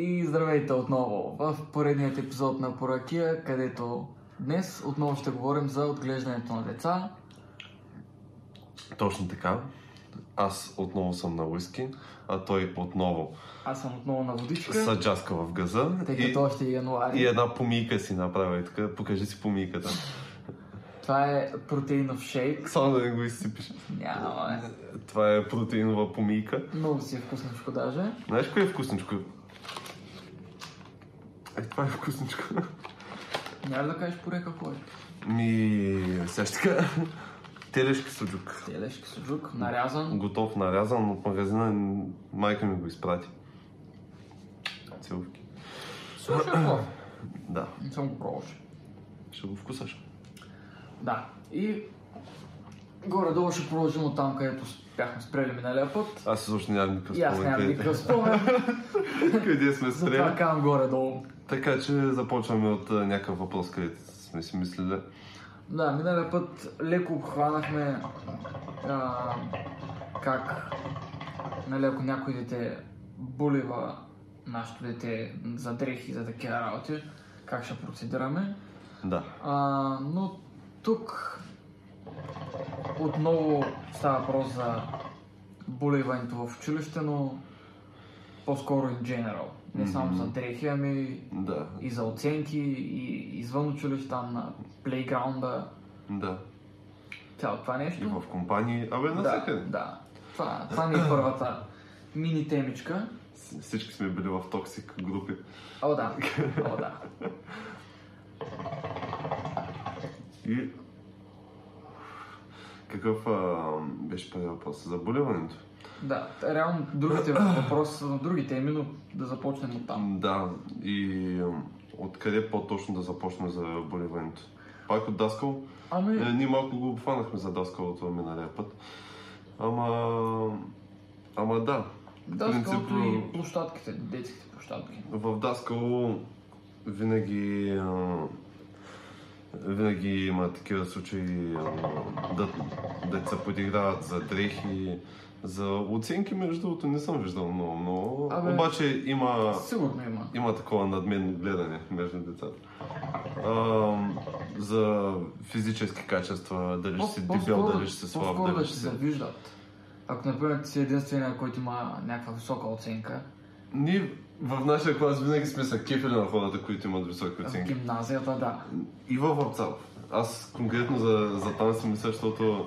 И здравейте отново в поредният епизод на Поракия, където днес отново ще говорим за отглеждането на деца. Точно така. Аз отново съм на уиски, а той отново Аз съм отново на водичка, са джаска в газа. тъй и, като още е януари. и една помийка си направи така. Покажи си помийката. Това е протеинов шейк. Само да не го изсипиш. Няма, е. Това е протеинова помийка. Много си е вкусничко даже. Знаеш кое е вкусничко? Е, това е вкусничко. Няма да кажеш поре какво е? Ми, сега ще така. Телешки суджук. Телешки суджук, нарязан. Готов, нарязан от магазина. Майка ми го изпрати. Целувки. Слушай, какво? Да, Не съм го пробвал. ще го вкусаш. Да. И горе-долу ще продължим от там, където бяхме спрели миналия път. Аз изобщо нямам никакъв И аз спомен нямам къде- никакъв спомен, къде сме затова спрели. казвам горе-долу. Така че започваме от някакъв въпрос, където сме си мислили. Да, миналия път леко обхванахме а, как, нали, ако някой дете булива нашето дете за дрехи, за такива работи, как ще процедираме. Да. А, но тук отново става въпрос за буливането в училище, но по-скоро in general. Не само за дрехи, ами Да. и за оценки, и извън училища, на плейграунда, Да. цяло това И нещо. в компании. Абе, Да, навсякъде. да. Това, това ми е първата мини темичка. Всички сме били в токсик групи. О, да. О, да. И... Какъв а, беше първи въпрос? Заболеването? Да, реално другите въпроси са на други теми, но да започнем от там. Да. И откъде по-точно да започнем за болеването? Пак от Даскал? Ами, Е, ние малко го обхванахме за Даскалото миналия път. Ама... Ами да. даскалото и площадките, детските площадки. В Даскало винаги, а, винаги има такива случаи а, да, да се подиграват за дрехи, за оценки, между другото не съм виждал много, но Абе, обаче има, Сигурно има. има такова надменно гледане между децата. А, за физически качества, дали ще си дебел, дали ще си слаб, да дали се ще си... завиждат. Ако, например, ти си единствения, който има някаква висока оценка, Ние в нашия клас винаги сме са кефили на хората, които имат високи в оценки. гимназията, да. И във Вапцалов. Аз конкретно за, за там си мисля, защото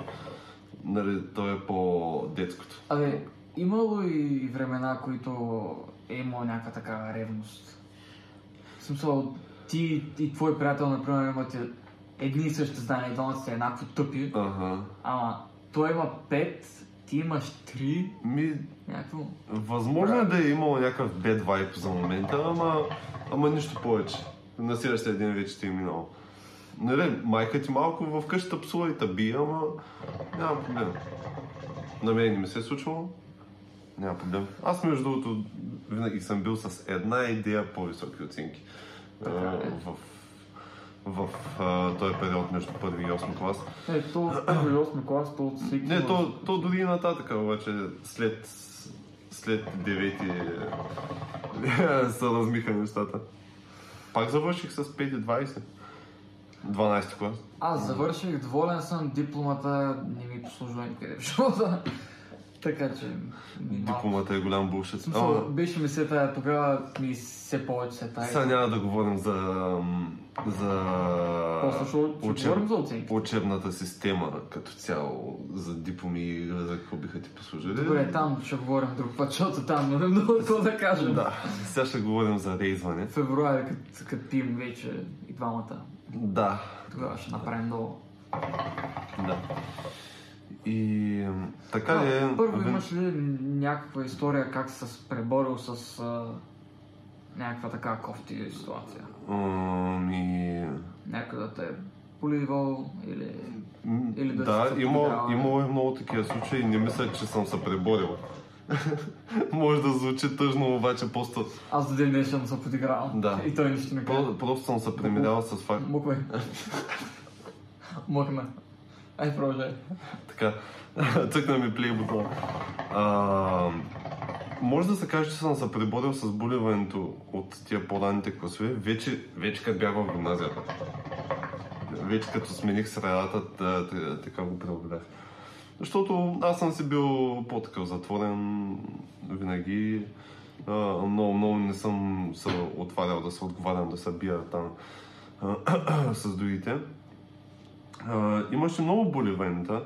нали, той е по-детското. Абе, имало и времена, които е имало някаква такава ревност. В смисъл, ти и твой приятел, например, имате едни и същи знания, двамата сте еднакво тъпи, Ага. ама той има пет, ти имаш три, Ми, някакво... възможно е да е имало някакъв бед вайп за момента, ама, ама нищо повече. На следващия ден вече ти е минало. Нали, майка ти малко в къщата псува и таби, ама няма проблем. На мен не ми се е случвало. Няма проблем. Аз между другото винаги съм бил с една идея по-високи оценки. А, в в а, този период между първи и 8 клас. Е, то в първи и осми клас, то от всеки... Не, то, то дори и нататък, обаче след, след девети се размиха нещата. Пак завърших с 5,20. 12 клас. Аз завърших, доволен съм, дипломата не ми послужва никъде в живота. така че... Дипломата е голям булшит. В смисъл, беше ми се тая, тогава ми се повече се тая. сега няма да говорим за, м, за оценки. учебната система като цяло, за дипломи, за какво биха ти послужили. Добре, там ще говорим друг път, защото там има много какво да кажем. Да, сега ще говорим за рейзване. Февруари, като, като пием вече и двамата, Да, тогава ще направим много. Да. И така А, ли е? първо вин- имаш ли някаква история как се преборил с а, някаква така кофти ситуация? Ами... Някой да те е поливал или... Или да да, има, имало е много такива случаи. Не мисля, че съм се преборил. Може да звучи тъжно, обаче просто, Аз до ден днешен се подигравам. Да. И той нищо не казва. про- просто съм се преминавал с факт. Муквай. Мъкна. Ай, продължай. Така, цъкна ми плей бутона. Може да се каже, че съм се преборил с буливането от тия по-ранните класове, вече, вече като бях в гимназията. Вече като смених средата, та- та- така го преодолях. Защото аз съм си бил по-такъв затворен винаги. Много, много не съм се отварял да се отговарям, да се бия там с другите. Имаше много боливента.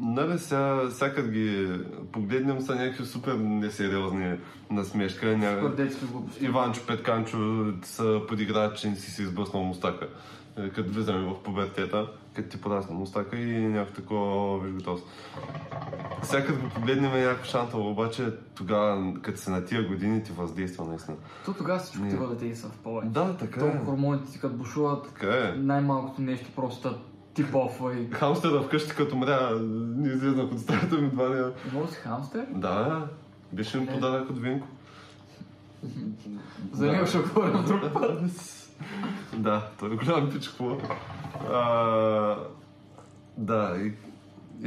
Нали сега, сега като ги погледнем са някакви супер несериозни насмешка. Ня... Иванчо Петканчо са подиграят, че не си си избръснал мустака. Е, Като влизаме в пубертета, като ти порасна мустака и някакво такова виж готов. Сега като го погледнем е някакъв шантал, обаче тогава, като се на тия години, ти въздейства наистина. То тогава всичко ти бъде и са в повече. Да, така То е. хормоните ти като бушуват, Така е. най-малкото нещо просто ти пофва и... Хамстера вкъщи като мря, не излезнах от стаята ми два дни. Имал си хамстер? Да, беше ми Е. подарък от Винко. За него ще говорим друг път. Да, той е голям пичко. Да, и,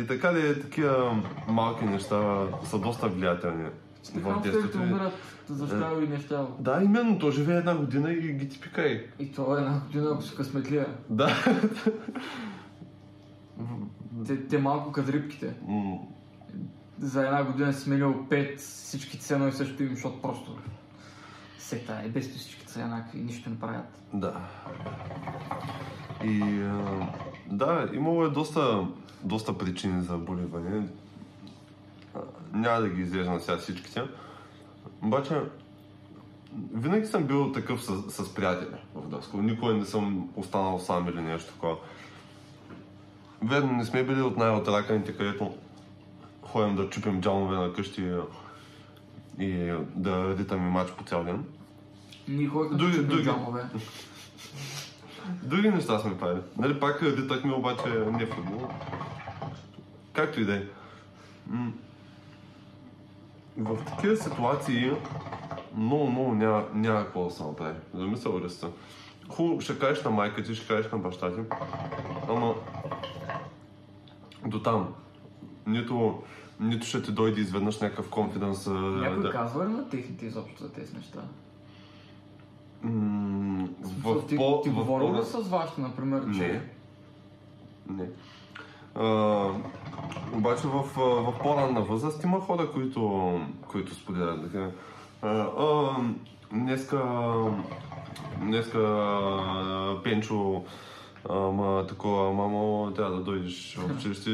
и така ли, такива малки неща са доста влиятелни в детството. умират за щяло и нещяло. Да, именно, то живее една година и ги ти пикай. И е една година, ако си късметлия. Да. Те, те малко като рибките. М, За една година си сменил пет, всичките са едно и също им, защото просто сета е без всичките са еднакви и нищо не правят. Да. И а, да, имало е доста, доста причини за боливане. А, Няма да ги изреждам сега всичките. Обаче, винаги съм бил такъв с, с приятели в Даскал. Никога не съм останал сам или нещо такова. Верно, не сме били от най-отраканите, където ходим да чупим джамове на къщи и да ритаме мач по цял ден. Ние ходихме да чупим други. джамове. Други неща сме правили. Нали, пак дитахме обаче не футбол. Както и да е. В такива ситуации много, много няма, няма какво да се направи. Замисъл ли сте? Хубаво, ще кажеш на майка ти, ще кажеш на баща ти. Ама до там. Нито, нито ще ти дойде изведнъж някакъв конфиденс. Някой да, казва ли на техните изобщо за тези неща? М, В, ти, по- ти в говорил ли с вашето, например, че... Не. А, обаче в, в по-ранна възраст има хора, които, които споделят така. А, а, днеска, днеска Пенчо Ама такова, мамо, трябва да дойдеш в училище,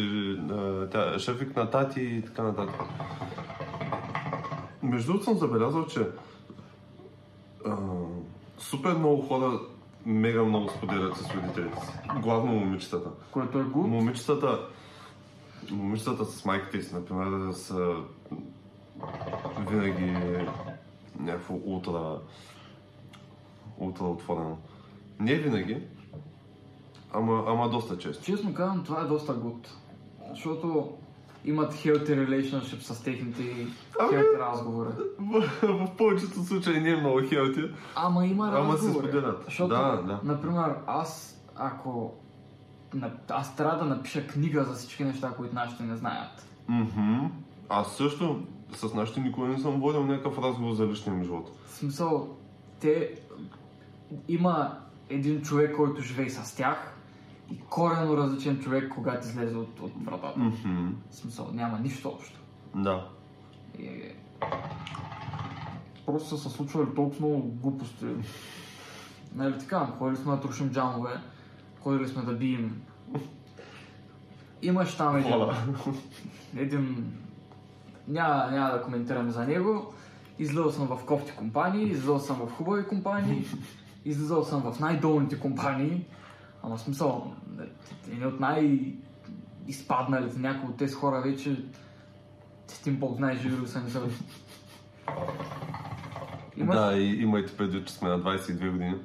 тя ще викна тати и така нататък. Между другото съм забелязал, че а, супер много хора мега много споделят с родителите си. Главно момичетата. Което е гуд. Момичетата, момичетата с майките си, например, са винаги някакво ултра, ултра отворено. Не винаги, ама, ама доста често. Честно казвам, това е доста гуд. Защото имат healthy relationship с техните Ами- healthy разговори. В, в повечето случаи не е много хелти. Ама има Ама се разговори. споделят. Защото, Да, да. например, аз, ако... Аз трябва да напиша книга за всички неща, които нашите не знаят. Мгм. Аз също с нашите никога не съм водил някакъв разговор за личния ми живот. В смисъл, те... Има един човек, който живее с тях корено различен човек, когато излезе от, от вратата. В смисъл, няма нищо общо. Да. И, е, просто са се случвали толкова много глупости. Нали така, ходили сме да трушим джамове, ходили сме да бием. Имаш там един, Хола. един... Няма, няма да коментирам за него. Излизал съм в кофти компании, излизал съм в хубави компании, излизал съм в най-долните компании. Ама смисъл, едни от най- изпадналите някои от тези хора вече Тим Бог знае, живи ли са не са. Има... Да, и имайте предвид, че сме на 22 години.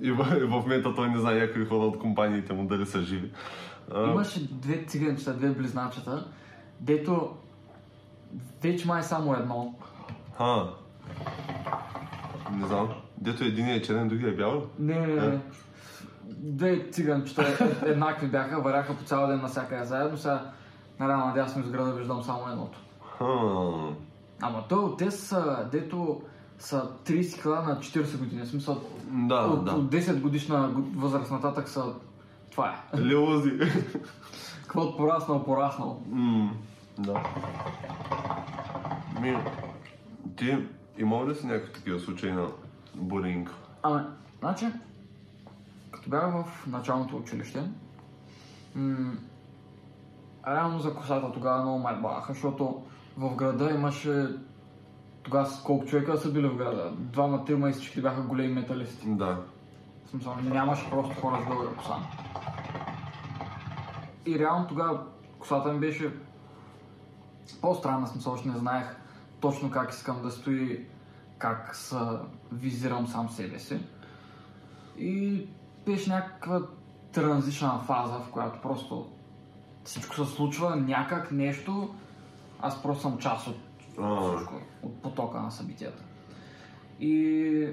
И в, и в момента той не знае някои хора от компаниите му дали са живи. Имаше две циганчета, две близначета, дето вече май само едно. А. Не знам. Дето един е черен, другия е бял. Не, не, не. Две циганчета е- еднакви бяха, варяха по цял ден навсякъде заедно. Сега наляво надясно из града виждам само едното. Ха. Ама той те са, дето са 30 кила на 40 години. В смисъл, Да, от, да. от 10 годишна възраст нататък са... Това е. Лилози. Какво пораснал, пораснал. М, да. Ми, ти имал ли си някакви такива случаи на булинг? Ама, значи, бях в началното училище, м- реално за косата тогава много ме баха, защото в града имаше тогава колко човека са били в града? Двама, трима и всички бяха големи металисти. Да. В смисъл, нямаше просто хора с дълга коса. И реално тогава косата ми беше по-странна, смисъл, още не знаех точно как искам да стои, как се визирам сам себе си. И беше някаква транзична фаза, в която просто всичко се случва, някак нещо, аз просто съм част от всичко, от потока на събитията. И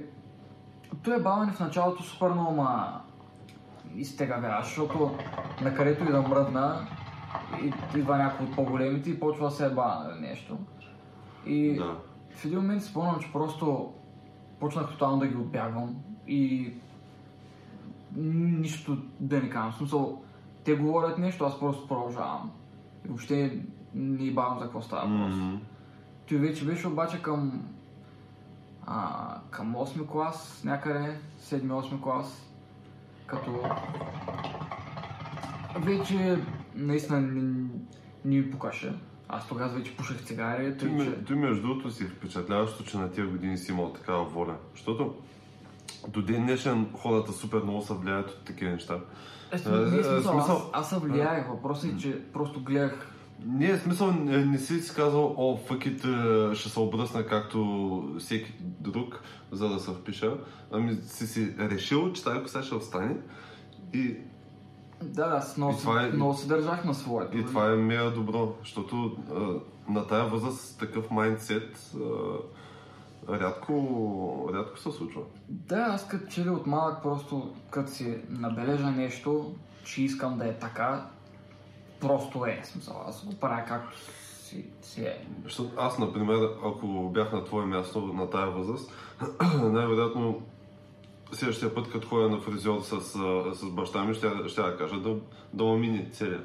той е бавен в началото супер много ма изтегавява, защото на където и да мръдна, идва някой от по-големите и почва да се еба нали, нещо. И да. в един момент спомням, че просто почнах тотално да ги отбягвам и нищо да не казвам. В смисъл, те говорят нещо, аз просто продължавам. И въобще не бавам за какво става просто. М, Той вече беше обаче към, а, към 8 клас, някъде, 7-8 клас, като вече наистина не, не ми покаше. Аз тогава вече пушех цигари, Ти, че... ме- ти между другото си впечатляващо, че на тия години си имал такава воля. Защото до ден днешен хората супер много се влияят от такива неща. Е, не е е, смисъл, смисъл- аз, аз се влияех. Въпросът е, че просто гледах Не, в смисъл, не, не си си казал, о, фъкит, ще се обръсна както всеки друг, за да се впиша. Ами си си решил, че тази коса ще остане и, Да, да, аз много, И това е- се, много се държах на своето. и това е мега добро, защото а, на тая възраст такъв майндсет а, рядко, рядко се случва. Да, аз като че ли от малък просто, като си набележа нещо, че искам да е така, просто е. Смисъл, аз го правя както си, си е. Защото аз, например, ако бях на твое място на тая възраст, най-вероятно следващия път, като ходя на фризьор с, с баща ми, ще, ще да кажа да, да ме мине целия.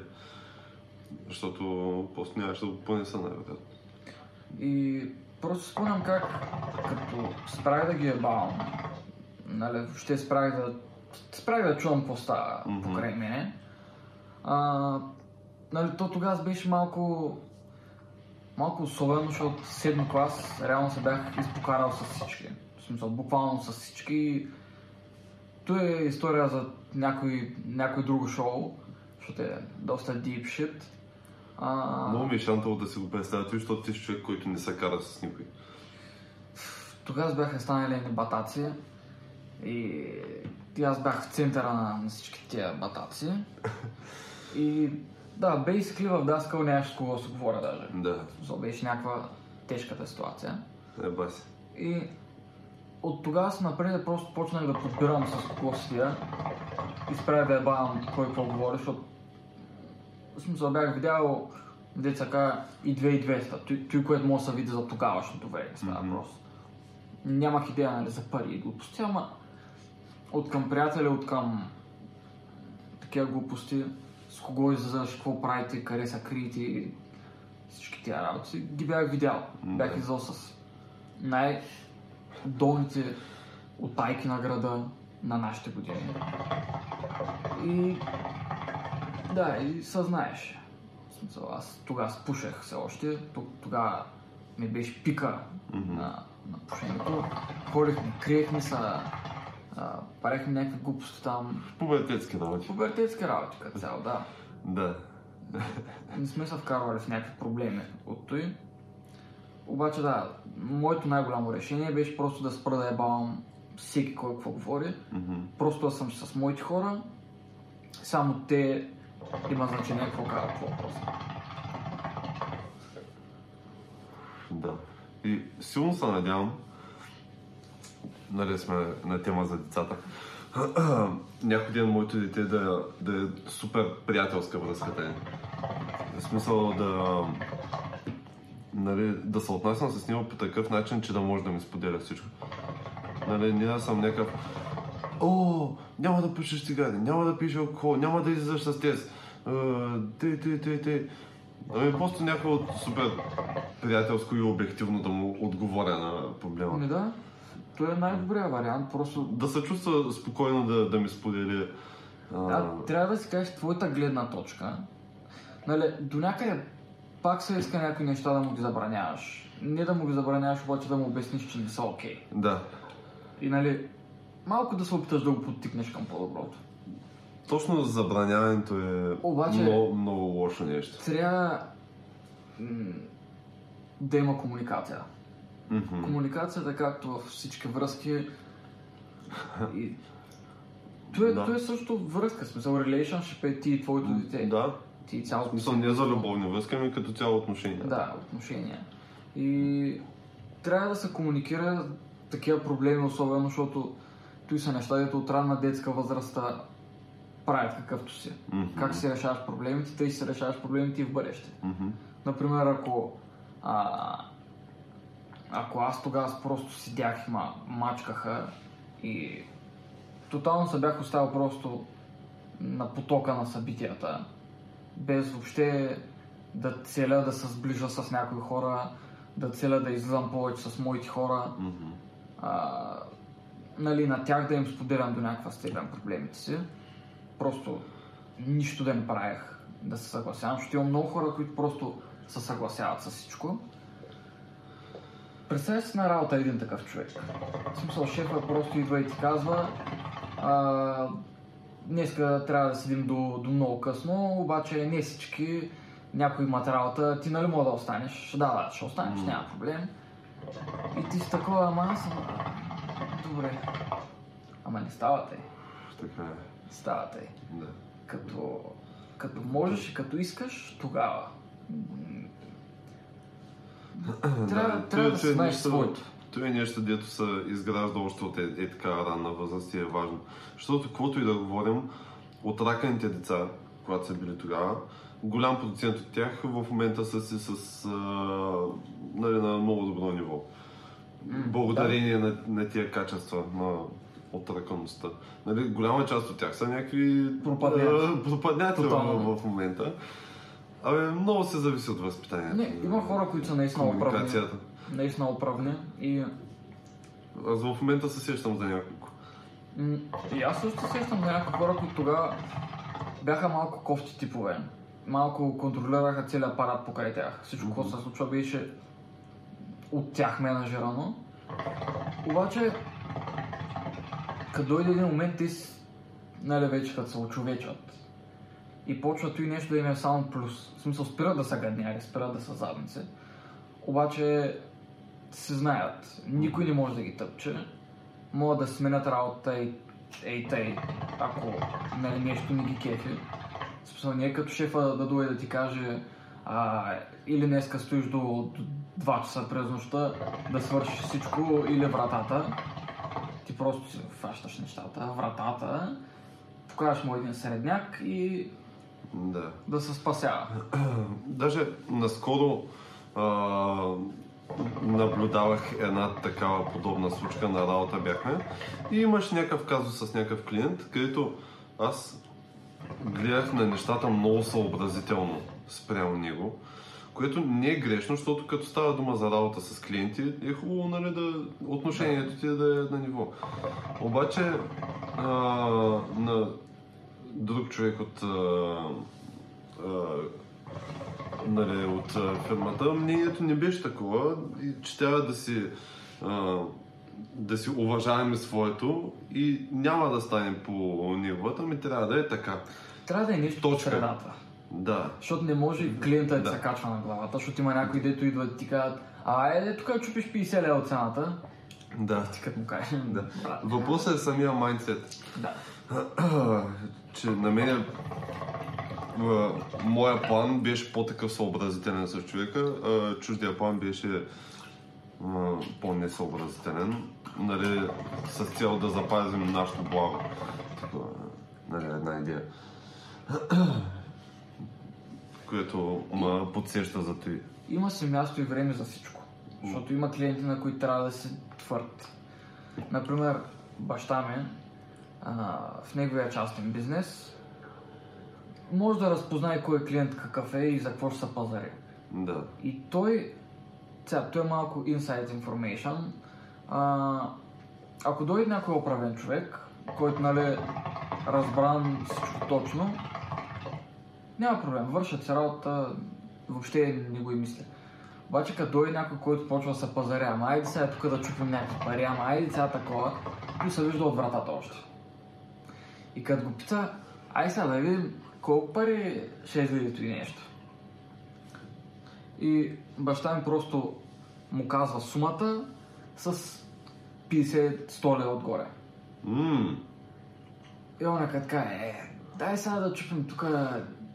Защото просто нямаше да го понеса, най-вероятно. И просто спомням как, като спрях да ги ебавам, нали, въобще спрях да, спрях да чувам какво става Мгм. покрай мене, а, нали, то тогава беше малко, малко особено, защото седми клас реално се бях изпокарал с всички. В смисъл, буквално с всички. То е история за някой, някой друго шоу, защото е доста deep shit. А, Много ми е шантало да си го представя, защото ти си човек, който не се кара с никой. Тогава бяха станали едни батаци и, и аз бях в центъра на, на всички тия батаци. И да, basically в Даскал нямаше с кого се говоря даже. Да, То беше някаква тежката ситуация. е баси. И от тогава се напред просто почнах да подбирам с кого седя и спрях да ебавам кой какво говори, защото в смисъл бях видял деца кажа и 2200, той, което може да се види за тогавашното време, става Мгм. просто. Нямах идея нали, за пари и глупости, ама от към приятели, от към такива глупости, с кого излизаш, какво правите, къде са крити и всички тия работи, ги бях видял. М, Бях излъл с най-долните отайки на града на нашите години. И да, и съзнаеш. Смисъл, аз тогава спушех все още, тогава ми беше пика Мгм. на, на пушенето. Ходихме, криехме се, а, правихме някакви глупости там. Пубертетски работи. Пубертетски работи като цяло, да. Да. Не сме се вкарвали в някакви проблеми от той. Обаче да, моето най-голямо решение беше просто да спра да ебавам всеки кой какво говори. Мгм. Просто да съм с моите хора. Само те има значение какво казват какво просто. Да. И силно се надявам, нали сме на тема за децата, някой ден моето дете да, да е супер приятелска връзката ни. В смисъл да, нали, да се отнасям с него по такъв начин, че да може да ми споделя всичко. Нали, не да съм някакъв О, няма да пишеш цигари, няма да пишеш алкохол, няма да излизаш с тез. Те, те, те, те. Ами просто някой от супер приятелско и обективно да му отговоря на проблема. Ами да, той е най-добрият вариант, просто... Да се чувства спокойно да, да ми сподели. А... А, трябва да си кажеш твоята гледна точка. Нали, до някъде пак се иска някои неща да му ги забраняваш. Не да му ги забраняваш, обаче да му обясниш, че не са окей. Да. И нали, малко да се опиташ да го подтикнеш към по-доброто. Точно забраняването е Обаче- много, много лошо нещо. Трябва м- да има комуникация. Мгм. Комуникацията, както във всички връзки, и... То е, Да. то е също връзка, смисъл, relationship е ти и твоето дете. Да. Ти цялото смисъл не за любовни връзки, ами като цяло отношение. Да, отношения. И трябва да се комуникира такива проблеми, особено защото той са неща, дето от ранна детска възраст правят какъвто си. Мгм. Как си решаваш проблемите, тъй си решаваш проблемите и в бъдеще. Мгм. Например, ако, а, ако аз тогава просто седях и ма, мачкаха и тотално се бях оставил просто на потока на събитията, без въобще да целя да се сближа с някои хора, да целя да излизам повече с моите хора, Мгм. а, нали, на тях да им споделям до някаква степен проблемите си. Просто нищо да не правех да се съгласявам, защото има много хора, които просто се съгласяват с всичко. Представя си на работа един такъв човек. В смисъл, шефа просто идва и ти казва а, днеска трябва да седим до, до много късно, обаче не всички, някой имат работа, ти нали мога да останеш? Да, да, ще останеш, няма проблем. И ти с такова, ама аз съм... Добре. Ама не става тъй. Така е. Става тъй. Да. Като, като можеш и като искаш, тогава. Трябва, Да, трябва да си е знаеш нещо- своето. Това е нещо, дето се изгражда още от е, е така ранна възраст и е важно. Защото каквото и да говорим, от раканите деца, когато са били тогава, голям процент от тях в момента са си с, а, нали, на много добро ниво. Благодарение на, на тия качества на отръкаността. Нали, голяма част от тях са някакви Тотално. в, момента. Абе, много се зависи от възпитанието. Не, има хора, които са наистина. Комуникацията. Наистина оправни. И, Аз в момента се сещам за няколко. и аз също се сещам за някои хора, които тогава бяха малко кофти типове. Малко контролираха целият апарат покрай тях. Всичко, което се случва, беше от тях менажирано. Обаче, като дойде един момент, те нали, вече като се очовечат и почват и нещо да им е само плюс. В смисъл, спират да са гадняри, спират да са задници. Обаче, се знаят. Никой не може да ги тъпче. Могат да сменят работа и ей тъй, ако нали, нещо не ги кефи. Смисъл, не е като шефа да дойде да ти каже а, или днеска стоиш до, до 2 часа през нощта да свършиш всичко или вратата. Ти просто си фащаш нещата, вратата, покажеш му един средняк и Да. да се спасява. Даже наскоро а, наблюдавах една такава подобна случка на работа бяхме и имаш някакъв казус с някакъв клиент, където аз гледах на нещата много съобразително спрямо него, което не е грешно, защото като става дума за работа с клиенти, е хубаво нали, да, отношението ти да е на ниво. Обаче а, на друг човек от а, а, нали, от фирмата, мнението не беше такова, че трябва да си, а, да си уважаваме своето и няма да стане по неговата, ми трябва да е така. Трябва да е нещо Точка. средата. Да. Защото не може клиента да, Да. се качва на главата, защото има някои, дето идват и ти кажат, а е, тук чупиш 50 лева от цената. Да. Ти като му кажеш, да. брат, Въпросът е самия майндсет. да. че на мен а, моя план беше по-такъв съобразителен с човека, чуждия план беше по-несъобразителен, нали, с цел да запазим нашето благо. Такова, нали, една идея. Което ма подсеща за това. има си място и време за всичко. Защото има клиенти, на които трябва да се твърд. Например, баща ми, а, в неговия частен бизнес, може да разпознае кой е клиент какъв е и за какво ще се пазари. Да. И той, сега, той е малко inside information. А, ако дойде някой оправен човек, който нали разбран всичко точно, няма проблем, вършат се работа, въобще не го и мисля. Обаче като дойде някой, който почва да се пазаря, ама айде сега тук да чупим някакви пари, ама айде сега такова, и се вижда от вратата още. И като го пита, айде сега да видим колко пари ще излезе и нещо. И баща ми просто му казва сумата с 50-100 лева отгоре. Ммм. И он е така, е, дай сега да чупим тук.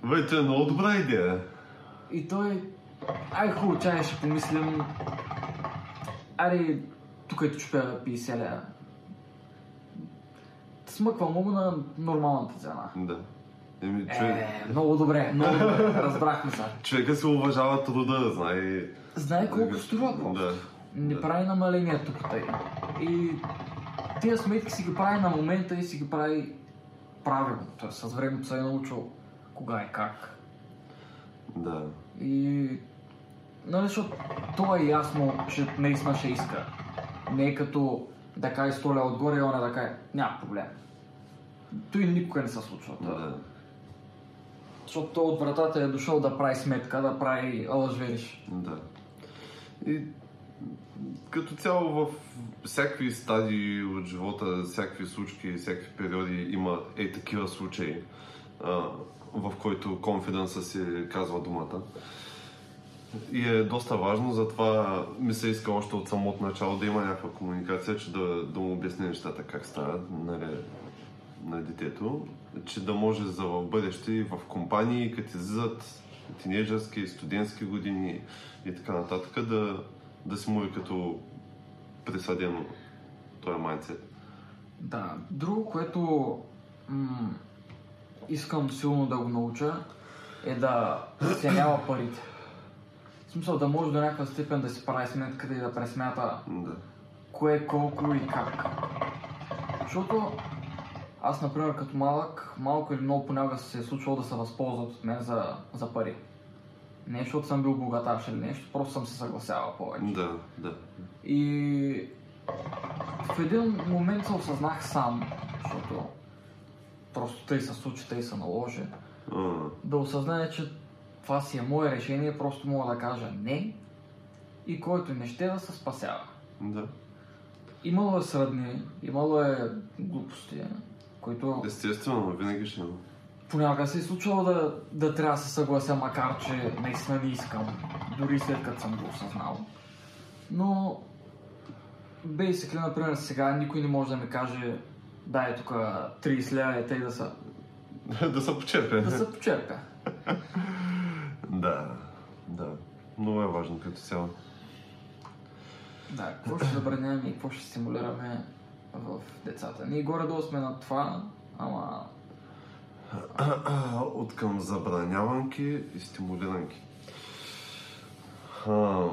Бе, това е много добра идея. И той, ай хубаво, чай ще помислим. Аре, тук е чупя 50 лева. Смъквам му на нормалната цена. Да. Еми, човек, Е, много добре, много добре, разбрахме се. човека се уважава труда, знае. Знае колко струва просто. Да. Не да. прави намаления тук тъй. И тия сметки си ги прави на момента и си ги прави правилно. Тоест с времето се е научил кога и как. Да. И нали, защото това е ясно, че наистина ще иска. Не е като да кай 100 лева отгоре и она да кай, няма проблем. Той никога не се случва. Да. Защото той от вратата е дошъл да прави сметка, да прави лъжвериш. Да. И като цяло в всякакви стадии от живота, всякакви случки, всякакви периоди има е такива случаи, а, в който конфиденса си казва думата. И е доста важно, затова ми се иска още от самото начало да има някаква комуникация, че да, да му обясни нещата как стават нали, на детето, че да може за в бъдеще и в компании, като излизат тинейджърски, студентски години и така нататък, да, да си му е като присъдено този майндсет. Да, друго, което м- искам силно да го науча, е да оценява парите. В смисъл да може до някаква степен да си прави сметката и да пресмята Да. кое, колко и как. Защото аз, например, като малък, малко или много понякога се е случвало да се възползват от мен за, за пари. Не защото съм бил богаташ или нещо, просто съм се съгласявал повече. Да, да. И в един момент се осъзнах сам, защото просто тъй се случи, тъй се наложи, А, да осъзная, че това си е мое решение, просто мога да кажа не и който не ще да се спасява. да. Имало е сръдни, имало е глупости, които Естествено, винаги ще има. понякога се е случвало да, да трябва да се съглася, макар че наистина не искам, дори след като съм го осъзнал. Но, basically, например, сега никой не може да ми каже, дай тук 30 лева е тъй да се, да се почерпя. да се почерпя. Да, да. Много е важно като цяло. Да, какво ще забраняваме и какво ще стимулираме в децата. Ние горе-долу сме на това, ама От към забраняванки и стимулиранки. А,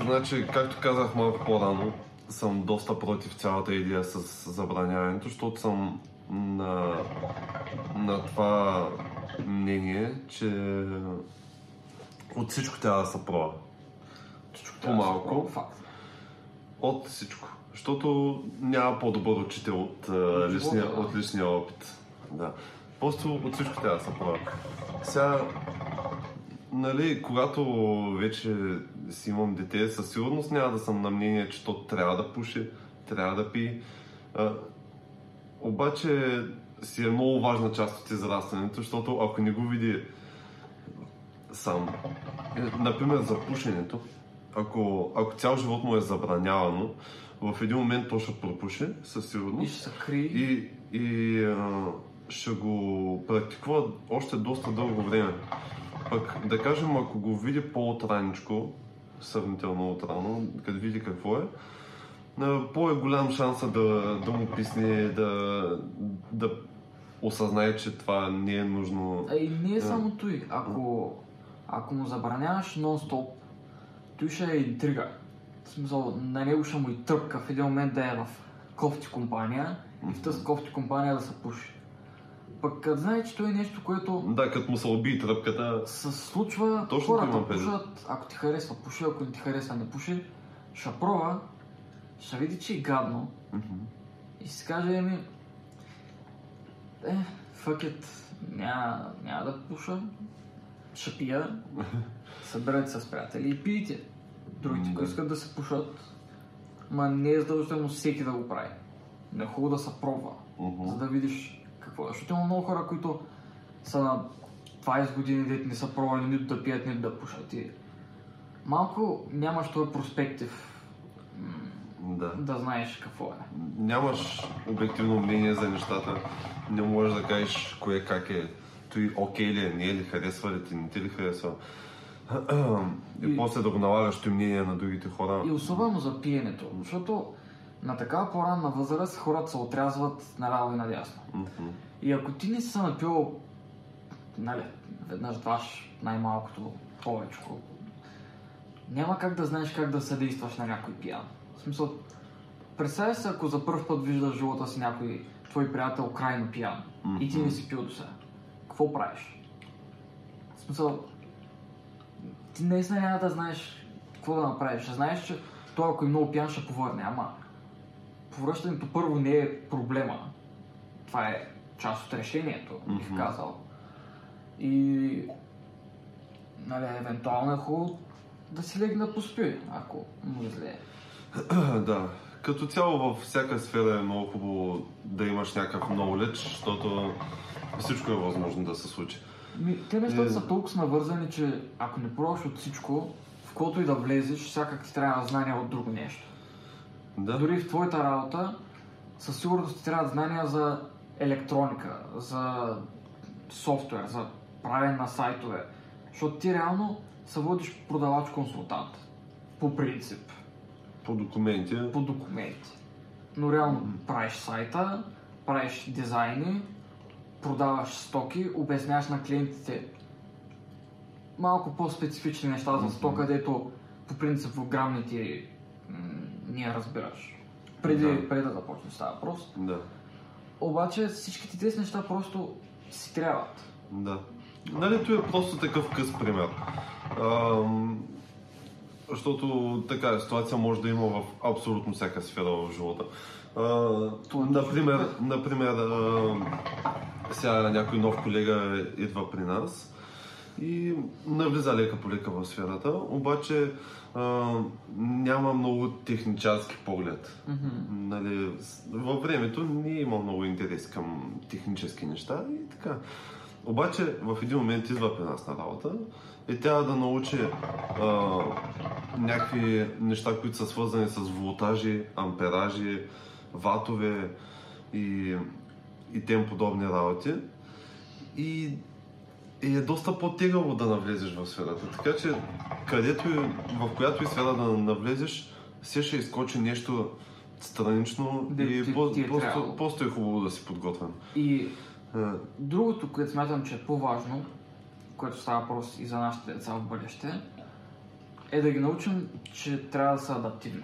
значи, както казах малко по-рано, съм доста против цялата идея с забраняването, защото съм на, на това мнение, че от всичко трябва да се пробва. всичко По-малко. От всичко. Защото няма по-добър учител от, личния, от личния опит. Да. Просто от всичко трябва да се пробва. Сега, нали, когато вече си имам дете, със сигурност няма да съм на мнение, че то трябва да пуши, трябва да пие. А, обаче си е много важна част от израстването, защото ако не го види сам, е, например за пушенето, ако, ако цял живот му е забранявано, в един момент то ще пропуши, със И сигурност. ще се крие. И, и а, ще го практикува още доста дълго време. Пък да кажем, ако го види по-отраничко, сравнително отрано, като види какво е, а, по-е голям шанса да, да му писне, да, да осъзнае, че това не е нужно. А и не е само той. Ако, ако му забраняваш нон-стоп, той ще е интрига. В смисъл, на него ще му и тръпка в един момент да е в кофти компания и в тази кофти компания да се пуши. Пък като знае, че то е нещо, което Да, като му се уби тръпката. се случва, Точно хората пушат, ако ти харесва пуши, ако не ти харесва не пуши, ще пробва, ще види, че е гадно Мгм. и си каже, еми, е, fuck it, няма, няма да пуша, ще пия, съберете се с приятели и пийте. Другите, Да. които искат да се пушат, ма не е задължително всеки да го прави. Не е хубаво да се пробва, Мгм. за да видиш какво е. Защото има много хора, които са на 20 години, дете не са пробвали нито да пият, нито да пушат. И малко нямаш този проспектив Да. да знаеш какво е. Нямаш обективно мнение за нещата. Не можеш да кажеш кое как е. Той окей ли е, не е ли, харесва ли ти, не ти ли харесва. И, И- после да го налагаш той мнение на другите хора. И особено за пиенето, защото на такава по-ранна възраст хората се отрязват наляво и надясно. Мгм. И ако ти не си се напил, нали, веднъж, дваш, най-малкото, повечко, няма как да знаеш как да съдействаш на някой пиян. В смисъл, представя се, ако за първ път виждаш живота си някой твой приятел крайно пиян и ти не си пил до сега. Какво правиш? В смисъл, ти наистина няма да знаеш какво да направиш. Ще знаеш, че той ако е много пиян ще повърне, ама повръщането първо не е проблема. Това е част от решението, бих Мгм. казал. И нали, евентуално е хубаво да си легне да поспи, ако му е зле. да. Като цяло във всяка сфера е много хубаво да имаш някакъв knowledge, защото всичко е възможно да се случи. Ми, те нещата Е. са толкова навързани, че ако не пробваш от всичко, в което и да влезеш, всякак ти трябва знания от друго нещо. Да. Дори в твоята работа, със сигурност ти трябва знания за електроника, за софтуер, за правене на сайтове. Защото ти реално се водиш продавач-консултант. По принцип. По документи. По документи. Но реално правиш сайта, правиш дизайни, продаваш стоки, обясняваш на клиентите малко по-специфични неща за стока, където по принцип в грамните м, не разбираш. Преди, Да. преди да започнеш става въпрос. Да. Обаче всичките тези неща просто си трябват. Да. Нали, това е просто такъв къс пример. Ам, защото така ситуация може да има в абсолютно всяка сфера в живота. А, е например, например а, сега някой нов колега идва при нас и навлиза лека по лека в сферата, обаче а, няма много технически поглед. Мгм. Нали, във времето не е имал много интерес към технически неща и така. Обаче в един момент идва при нас на работа и трябва да научи а, някакви неща, които са свързани с волтажи, амперажи, ватове и, и тем подобни работи. И, и е доста по-тегаво да навлезеш в сферата. Така че, където и, в която и сфера да навлезеш, все ще изкочи нещо странично Да, и ти- по, ти е просто, просто е хубаво да си подготвен. И А, другото, което смятам, че е по-важно, което става въпрос и за нашите деца в бъдеще, е да ги научим, че трябва да са адаптивни.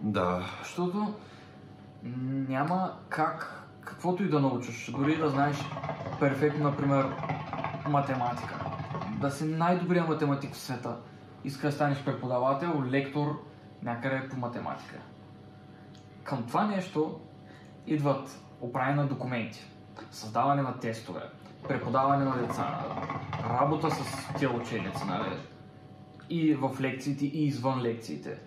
Да, Защото няма как, каквото и да научиш, дори да знаеш перфектно, например, математика, да си най-добрия математик в света, иска да станеш преподавател, лектор някъде по математика. Към това нещо идват оправяне на документи, създаване на тестове, преподаване на деца, работа с тия ученици, нали? И в лекциите, и извън лекциите.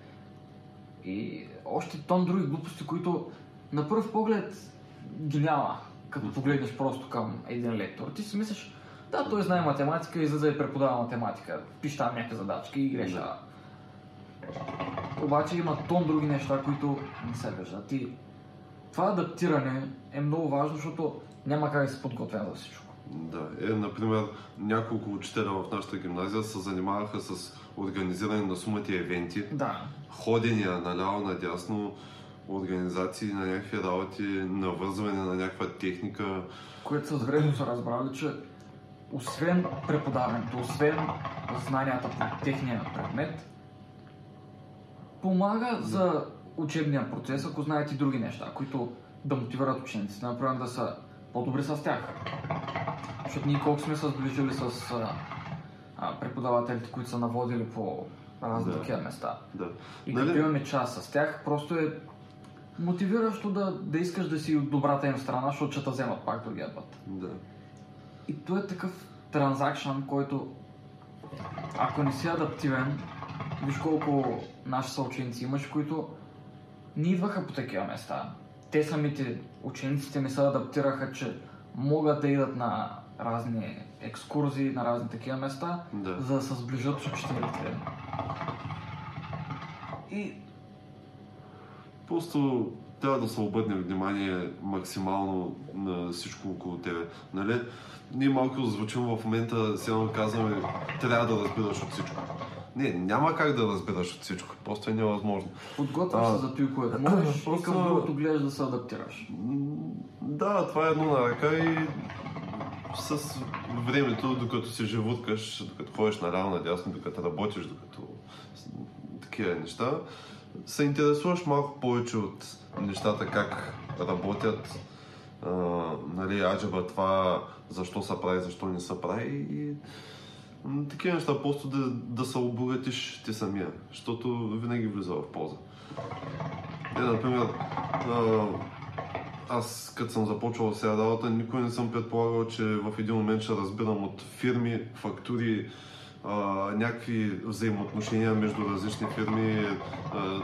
И още тон други глупости, които на пръв поглед ги няма, като погледнеш просто към един лектор. Ти си мислиш, да, той знае математика, излиза и преподава математика, пише там някакви задачки и ги решава. Обаче има тон други неща, които не се виждат. И това адаптиране е много важно, защото няма как да си подготвен за всичко. да. Е, например, няколко учителя в нашата гимназия се занимаваха с организиране на сумати евенти, Да, ходения наляво, надясно, организации на някакви работи, навързване на някаква техника. което с времето са разбрали, че освен преподаването, освен знанията по техния предмет, помага за учебния процес, ако знаете и други неща, които да мотивират учениците, например да са по-добри с тях. Защото ние колко сме се сближили с а, преподавателите, които са наводили по разни Да. такива места. Да. И Нали? като имаме час с тях, просто е мотивиращо да, да искаш да си от добрата им страна, защото ще те вземат пак другия път. Да. И то е такъв транзакшн, който ако не си адаптивен, виж колко наши съученици имаш, които не идваха по такива места. Те самите, учениците не се адаптираха, че могат да идат на разни екскурзии, на разни такива места, Да. за да се сближат с учителите. И Просто трябва да се обърне внимание максимално на всичко около тебе. Нали? Ние малко звучим в момента, сега казваме, трябва да разбираш от всичко. Не, няма как да разбираш от всичко. Просто е невъзможно. подготвяш се за той, което можеш, и просто- към другото гледаш да се адаптираш. Да, това е едно на ръка и с времето, докато се живуткаш, докато ходиш наляво, надясно, докато работиш, докато такива неща, се интересуваш малко повече от нещата, как работят, а, нали, аджаба това, защо се прави, защо не се прави и такива неща, просто да, да се обогатиш ти самия, защото винаги влиза в полза. Е, например, а, аз като съм започвал сега работа, никой не съм предполагал, че в един момент ще разбирам от фирми, фактури, а, някакви взаимоотношения между различни фирми, а,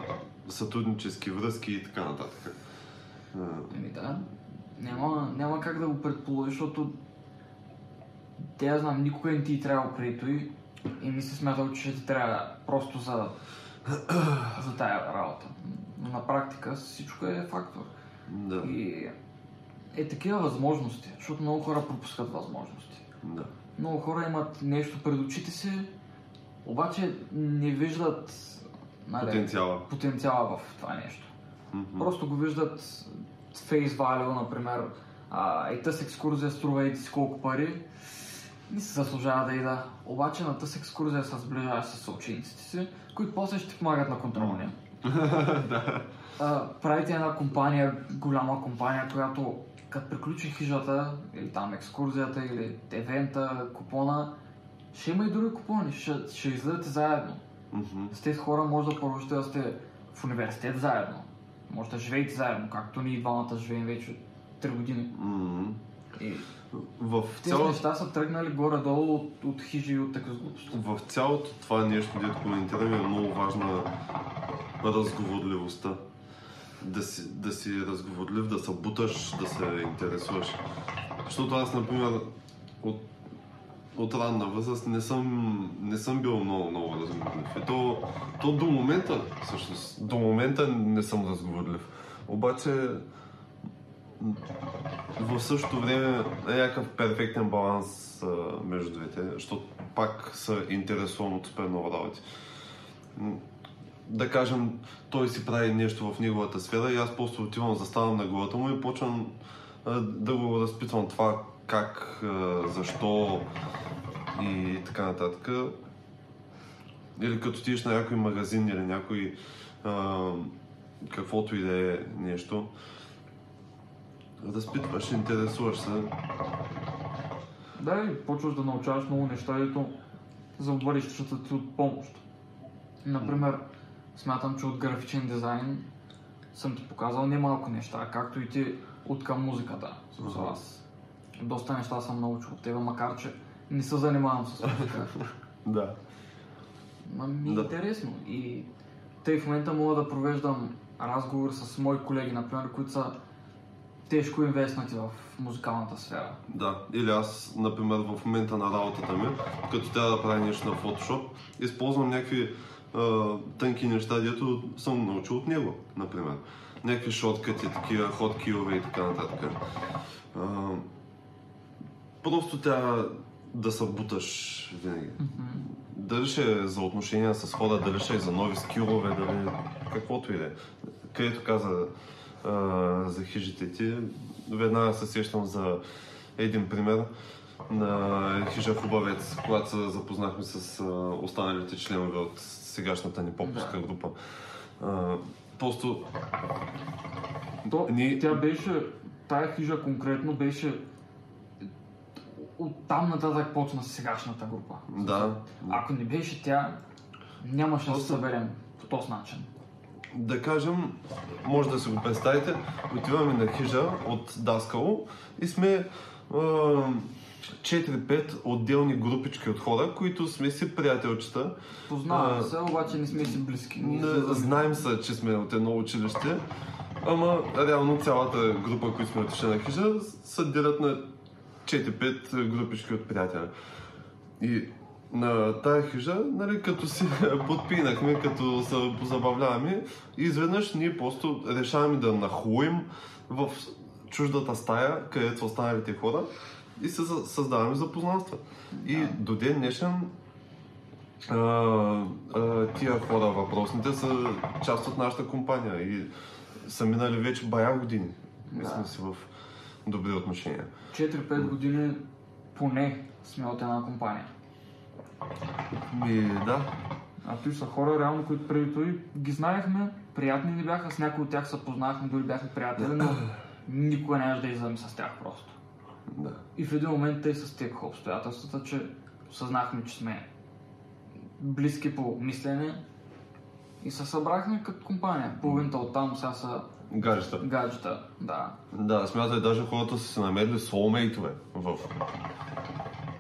сътруднически връзки и така нататък. Еми да, няма, няма как да го предположиш, защото те я знам, никога не ти е трябвало преди той и ми се смятал, че ще ти трябва просто за, за тая работа. Но на практика всичко е фактор. да, И е такива възможности, защото много хора пропускат възможности. да. Много хора имат нещо пред очите си, обаче не виждат нали, Потенциала. потенциала в това нещо. Мгм. Просто го виждат face value, например, а, и тази екскурзия струва еди си колко пари, не се заслужава да ида. Обаче на тази екскурзия се сближаваш с учениците си, които после ще ти помагат на контролния. да. Правите една компания, голяма компания, която като приключи хижата, или там екскурзията, или евента, купона, ще има и други купони, ще, ще излезете заедно. Мгм. С тези хора може да продължите да сте в университет заедно. Може да живеете заедно, както ние двамата живеем вече 3 години. Мгм. И В тези неща са тръгнали горе-долу от, от хижи и от такъв глупост. В цялото това нещо, дето коментираме, е много важна разговорливостта. Да си, да си разговорлив, да се буташ, да се интересуваш. Защото аз, например, от, от ранна възраст не съм, не съм бил много, много разговорлив. И то, то до момента, всъщност, до момента не съм разговорлив. Обаче, в същото време е някакъв перфектен баланс а, между двете, защото пак се интересувам от супер много работи. Да кажем, той си прави нещо в неговата сфера и аз просто отивам, заставам на главата му и почвам да го разпитвам това как, защо и така нататък. Или като отидеш на някой магазин или някой а, каквото и да е нещо, разпитваш, интересуваш се. Да, и почваш да научаваш много неща, дето за бъдещата ти от помощ. Например, смятам, че от графичен дизайн съм ти показал немалко неща, както и ти от към музиката. В смисъл, Ага. аз доста неща съм научил от тебе, макар че не се занимавам с музика. Да. Ми е Да. интересно. И тъй в момента мога да провеждам разговор с мои колеги, например, които са тежко инвестнати в музикалната сфера. Да, или аз, например, в момента на работата ми, като трябва да правя нещо на Photoshop, използвам някакви тънки неща, дето съм научил от него, например. Някакви шоткати, такива хоткилове и така нататък. А, просто трябва да се буташ винаги. Дали ще е за отношения с хора, дали ще е за нови скилове, дали каквото и да е. Където каза а, за хижите ти, веднага се сещам за един пример. на Хижа Хубавец, когато се запознахме с останалите членове от сегашната ни попуска Да. група. А, просто То, Ние- Тя беше, тая хижа конкретно беше от там нататък почна сегашната група. да, Ако не беше тя, нямаше да се Просто- съберем по този начин. да кажем, може да си го представите, отиваме на хижа от Даскало и сме а, 4-5 отделни групички от хора, които сме си приятелчета. Познаваме се, обаче не сме си близки. Ние Не, излизаме- знаем се, че сме от едно училище, ама реално цялата група, които сме отишли на хижа, се делят на 4-5 групички от приятели. И на тая хижа, нали, като си подпинахме, като се позабавляваме, изведнъж ние просто решаваме да нахуим в чуждата стая, където са останалите хора и се създаваме запознанства. И Да. до ден днешен а, а, тия хора въпросните са част от нашата компания и са минали вече бая години. И Да. сме си в добри отношения. 4-5 години поне сме от една компания. Ми, да, А той са хора, реално, които преди той ги знаехме, приятни ни бяха, с някои от тях се познахме, дори бяхме приятели, но никога нямаше да излезем с тях просто. Да. И в един момент те се стекоха обстоятелствата, че съзнахме, че сме близки по мислене и се събрахме като компания. Половината от там сега са Гаджета. гаджета, да. Да, смятай, даже хората са се намерили соулмейтове в,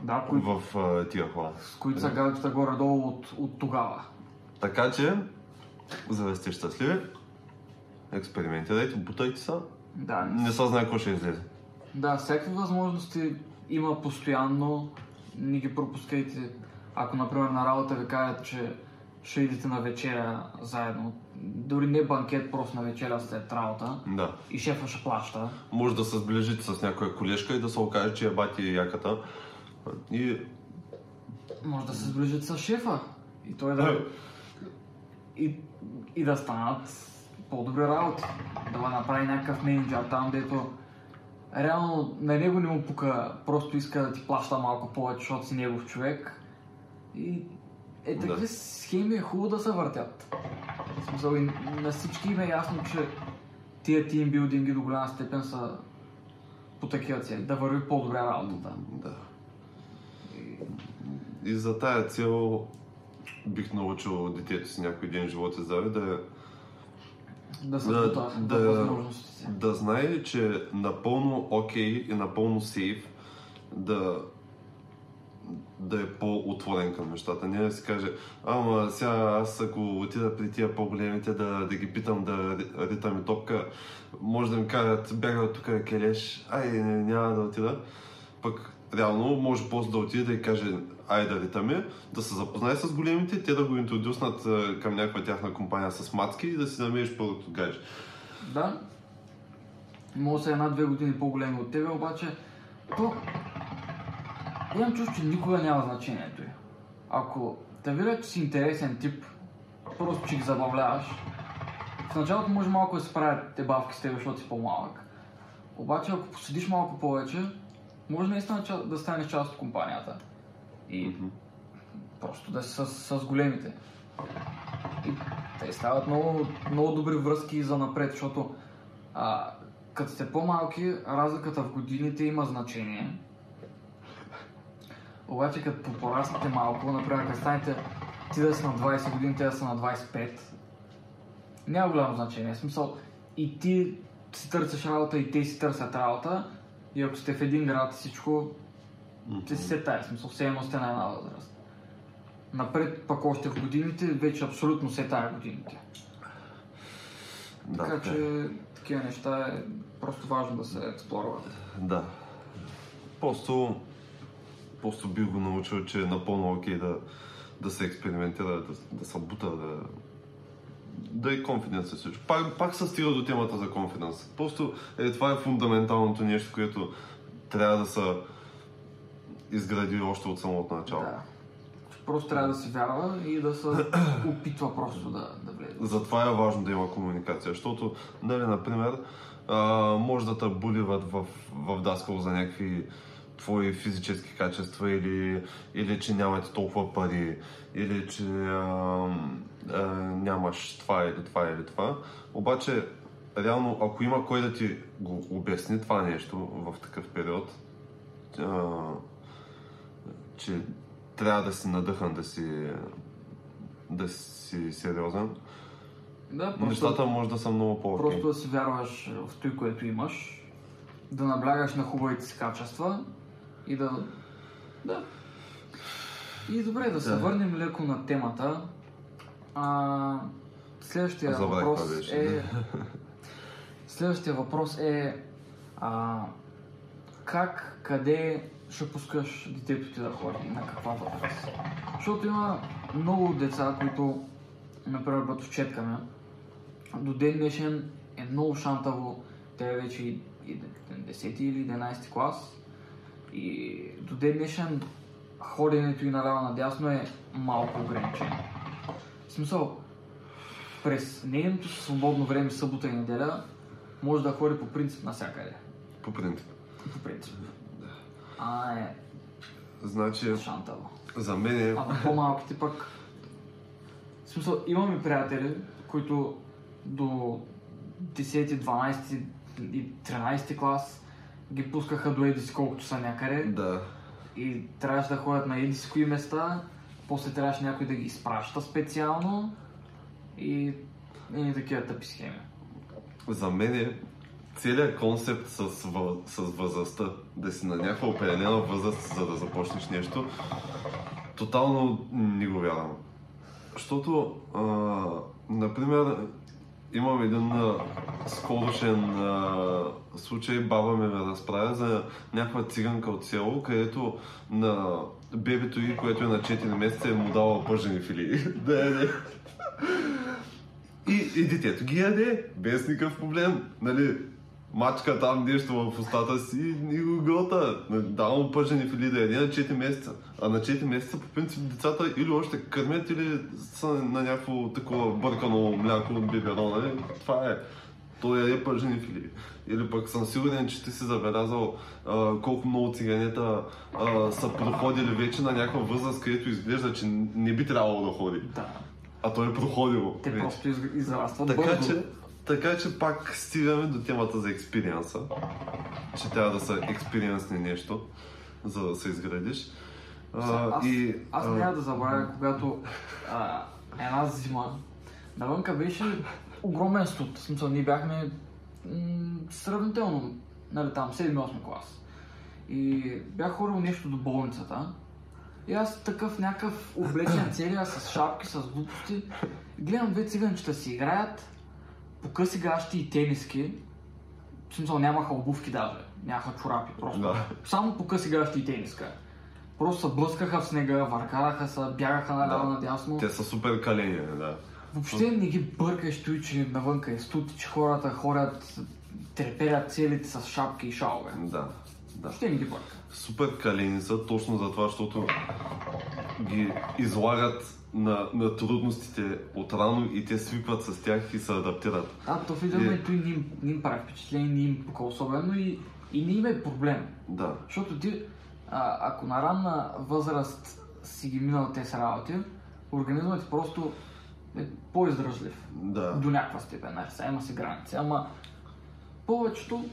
Да, кои, в а, тия хора. с които са гаджета горе-долу от, от тогава. Така че, за да сте щастливи, експериментирайте, бутайте се. Да, Не се знае какво ще излезе. Да, всякакви възможности има постоянно, не ги пропускайте. Ако, например, на работа ви кажат, че ще идете на вечеря заедно, дори не банкет, просто на вечеря след работа, Да. и шефа ще плаща, Може да се сближите с някоя колежка и да се окаже, че е бати яката. И може да се сближите с шефа и той да... и, и да станат по-добри работи. Да направи някакъв менеджер там, дето реално на него не му пука, просто иска да ти плаща малко повече, защото си негов човек. И е такива Да. схеми е хубаво да се въртят. В смисъл, и на всички им е ясно, че тия тимбилдинги до голяма степен са по такива цели, да върви по-добре работата. Да. И за тая цел бих научил детето си някой ден живот и здраве да, Да се Да, да, да- да, възможностите. да знае, че напълно окей и напълно сейф да, да е по-отворен към нещата. Не да си каже, ама сега аз ако отида при тия по-големите да, да ги питам да ри- ритаме топка, може да ми кажат, бяга от тук келеш, ай, не, няма да отида. Пък реално може после да отиде да и каже, ай да ритаме, да се запознае с големите, те да го интродюснат към някаква тяхна компания с мацки и да си намериш първото гадже. Да. Може са една-две години по-големи от тебе, обаче то... Имам чувство, че никога няма значението й. Ако те видят, че си интересен тип, просто че ги забавляваш, в началото може малко да се правят те бавки с теб, защото си по-малък. Обаче ако поседиш малко повече, може наистина да станеш част от компанията. И просто да си с, с големите. И те стават много, много добри връзки за напред, защото а, като сте по-малки, разликата в годините има значение. Обаче като пораснете малко, например, като станете ти да си на 20 години, те да са на 25, няма голямо значение. В смисъл, и ти си търсиш работа, и те си търсят работа, и ако сте в един град всичко, си се тая, в смисъл, все едно сте на една възраст. Напред пък още в годините, вече абсолютно се тая годините. Да, така така е. че такива неща е просто важно да се експлорват. Да. Просто, просто бих го научил, че е напълно окей да, да се експериментира, да, да се бута, да, да е конфиденс със всичко. Пак, пак се стига до темата за конфиденс. Просто е, това е фундаменталното нещо, което трябва да се изгради още от самото начало. Да. Просто трябва да се вярва и да се опитва просто да, да влезе. Затова е важно да има комуникация, защото, нали, например, а, може да те буливат в, в Даскал за някакви твои физически качества или, или че нямате толкова пари, или че а, а, нямаш това или това или това. Обаче, реално, ако има кой да ти го обясни това нещо в такъв период, а, че трябва да си надъхан, да си, да си сериозен, Да, просто, нещата може да са много по-окей. просто да си вярваш в той, което имаш, да наблягаш на хубавите си качества и да... Да. И добре, да се Да. върнем леко на темата. А, следващия Забравих въпрос беше. е... Следващия въпрос е... А, как, къде ще пускаш детето ти да ходи? На каква възраст? Защото има много деца, които, например, братовчетка ми, до ден днешен е много шантаво. Тя е вече и и 10 или 11 клас. И до ден днешен ходенето и наляво надясно е малко ограничено. В смисъл, през нейното свободно време, събота и неделя, може да ходи по принцип навсякъде. По принцип. По принцип. А е Значи, шантаво. за мен е... А по-малките пък... В смисъл, имаме приятели, които до 10, 12 и 13 клас ги пускаха до еди колкото са някъде Да. и трябваше да ходят на еди места, после трябваше някой да ги изпраща специално и, и такива тъпи схеми. За мен е целият концепт с, с възрастта, да си на някаква определена възраст, за да започнеш нещо, тотално не го вярвам. Защото, а, например, имам един а, скорошен а, случай, баба ми ме разправя за някаква циганка от село, където на бебето й, което е на 4 месеца, е му дала пържени филии. да яде. И, и детето ги яде, без никакъв проблем. Нали, мачка там нещо в устата си и го гълта. Дава му пържени фили да яде на 4 месеца. А на 4 месеца по принцип децата или още кърмят, или са на някакво такова бъркано мляко от биберо, нали? Това е. Той яде пържени фили. Или пък съм сигурен, че ти си забелязал а, колко много циганета а, са проходили вече на някаква възраст, където изглежда, че не би трябвало да ходи. Да. А той е проходил. Те вече. просто из, израстват Така бързо. че, така че пак стигаме до темата за експириенса. Че трябва да са експириенсни нещо, за да се изградиш. А, аз, и, аз няма да забравя, когато а, една зима навънка беше огромен студ. В смисъл, ние бяхме м- сравнително, нали там, 7-8 клас. И бях ходил нещо до болницата. И аз такъв някакъв облечен целия с шапки, с глупости. Гледам две циганчета си играят по къси гащи и тениски. В смисъл нямаха обувки даже, нямаха чорапи, просто. Да. Само по къси гащи и тениска. Просто се блъскаха в снега, въркараха се, бягаха наляво Да. надясно. те са супер калени, да. Въобще не ги бъркаш той, че навънка е студ, че хората ходят, треперят целите с шапки и шалове. Да. да. Въобще не ги бърка. Супер калени са точно за това, защото ги излагат на, на трудностите отрано и те свикват с тях и се адаптират. А, то в един Е. момент той не им, не им прави впечатление, не им пука особено и, и не им е проблем. Да. Защото ти, а, ако на ранна възраст си ги минал тези работи, организмът ти просто по-издръжлив. Да. До някаква степен, нали, сега има си граници, ама повечето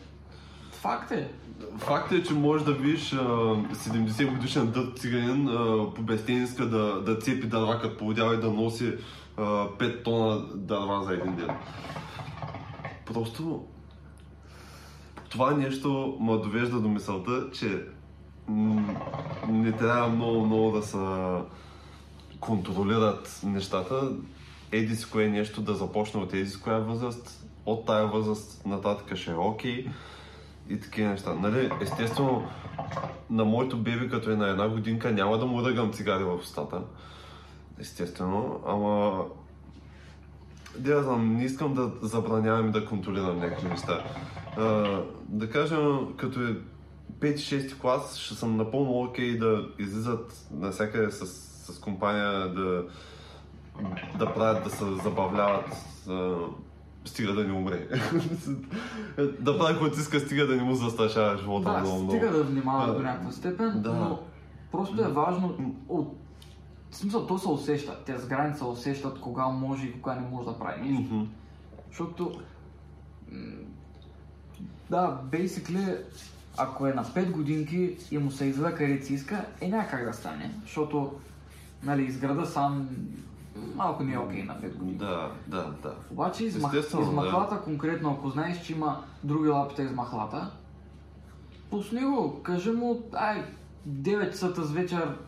факт е. Факт е, че можеш да видиш а, 70 годишен дът циганин по безтениска да, да цепи дърва като поводява и да носи а, 5 тона дърва за един ден. Просто това нещо ме довежда до мисълта, че не трябва много, много да се контролират нещата. Еди с кое нещо да започне от еди с коя възраст, от тая възраст нататък ще е окей и такива неща. Нали, естествено, на моето бебе, като е на една годинка, няма да му ръгам цигари в устата. Естествено, ама... Да, знам, не искам да забранявам и да контролирам някакви неща. А, да кажем, като е 5-6 клас, ще съм напълно окей да излизат навсякъде с, с компания, да, да правят, да се забавляват. Стига да не умре. да прави каквото иска, стига да не му застрашава живота Да, много, стига да внимава до някаква степен, Да. но просто е важно от... В смисъл, то се усеща, те с граница усещат кога може и кога не може да прави нещо. Мгм. Защото, да, basically, ако е на 5 годинки и му се излезе където си иска, е няма как да стане. Защото, нали, изграда сам малко не е окей на 5 години. Да, да, да. Обаче. Естествено, измахлата конкретно, ако знаеш, че има други лапите измахлата, пусни го, кажи му, ай, 9 часа с вечер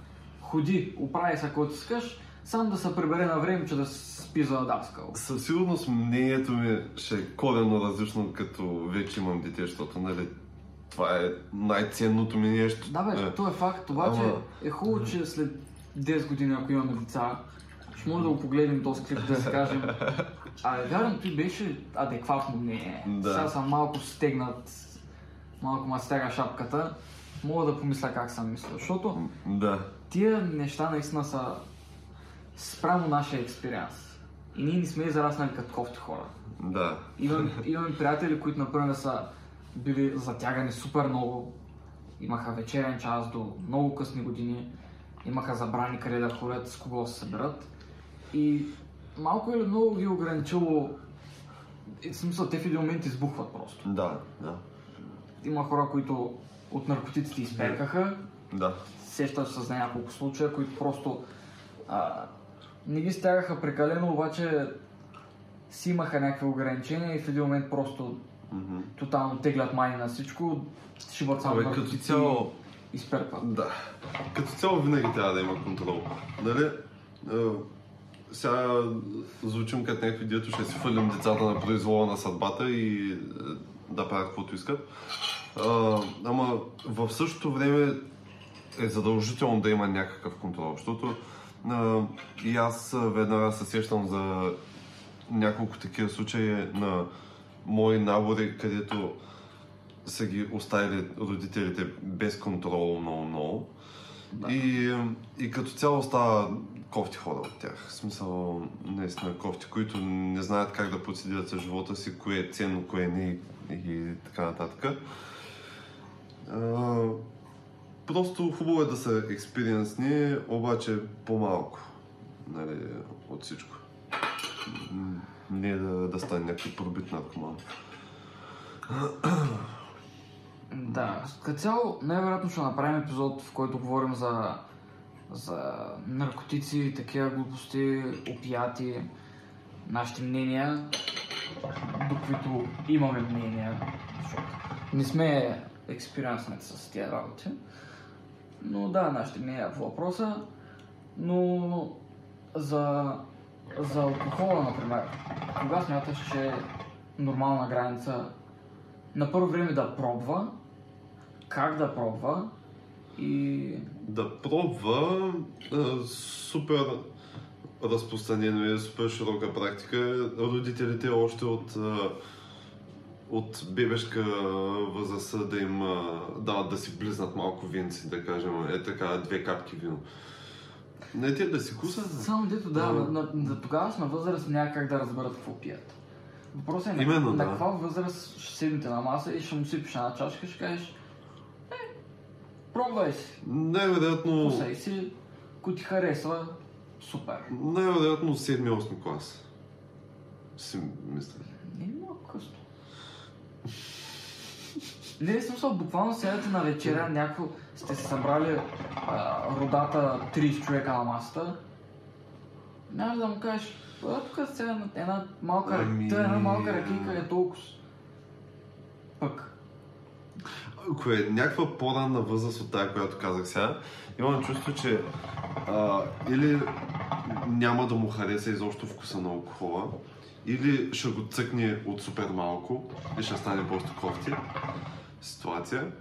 ходи, оправи се каквото искаш, сам да се прибере на време, че да спи за даскал. Със сигурност мнението ми ще е коренно различно, като вече имам дете, защото нали, това е най-ценното ми нещо. Да бе, Е, то е факт, обаче Ама- е хубаво, че след 10 години, ако имаме деца, ще може да го погледнем този клип да си кажем, а вярно, ти беше адекватно мнение. Да. Сега съм малко стегнат, малко ма стяга шапката, мога да помисля как съм мислил, защото Да. тия неща наистина са спрямо нашия експириенс. И ние не сме израснали като кофти хора. Да. Имам, имам приятели, които например са били затягани супер много. Имаха вечерен час до много късни години. Имаха забрани къде да ходят, с кого се съберат. И малко или много ги е ограничило. И, в смисъл, те в един момент избухват просто. Да, да. Има хора, които от наркотиците изперкаха. Да. Сещаш се за няколко случая, които просто а, не ги стягаха прекалено, обаче си имаха някакви ограничения и в един момент просто Мгм. тотално теглят мани на всичко, шибат само Абе, като цяло, изперпват. Да. Като цяло винаги трябва да има контрол. Нали? Е, сега звучим като някакви дето ще си фърлим децата на произвола на съдбата и е, да правят каквото искат. А, ама в същото време е задължително да има някакъв контрол, защото а, и аз веднага се сещам за няколко такива случаи на мои набори, където са ги оставили родителите без контрол много-много. Да. И, и като цяло става кофти хора от тях. В смисъл, наистина кофти, които не знаят как да процедират с живота си, кое е ценно, кое не и, и така нататък. А, просто хубаво е да са експириенсни, обаче по-малко нали, от всичко. Не да, да стане някакъв пробит наркоман. Да, като цяло най-вероятно ще направим епизод, в който говорим за, за наркотици, такива глупости, опияти, нашите мнения, до които имаме мнения, защото не сме експириенснати с тия работи. Но да, нашите мнения по въпроса. Но за, за алкохола, например, кога смяташ, че е нормална граница на първо време да пробва, как да пробва и Да пробва супер разпространено и супер широка практика. Родителите още от, от бебешка възраст да им а, дават да си близнат малко винци, да кажем, е така, две капки вино. Не те да си куса. само дето да, А. на, на, на тогавашна възраст няма как да разберат какво пият. Въпросът е на, Именно, на да. каква възраст ще седнете на маса и ще му сипиш една чашка ще кажеш пробвай си, Най-вероятно, кусай си, ако ти харесва, супер. най-вероятно 7-8 клас. Си мисля. Не е много късно. Не е смисъл, буквално седате на вечеря, някакво сте се събрали а, родата 30 човека на масата. Няма да му кажеш, а тук сега една, малка, Ами- ами... една малка ракийка е толкова. Пък. Ако е някаква по-ранна възраст от тази, която казах сега, имам чувство, че а, или няма да му хареса изобщо вкуса на алкохола, или ще го цъкне от супер малко и ще стане просто кофти ситуация.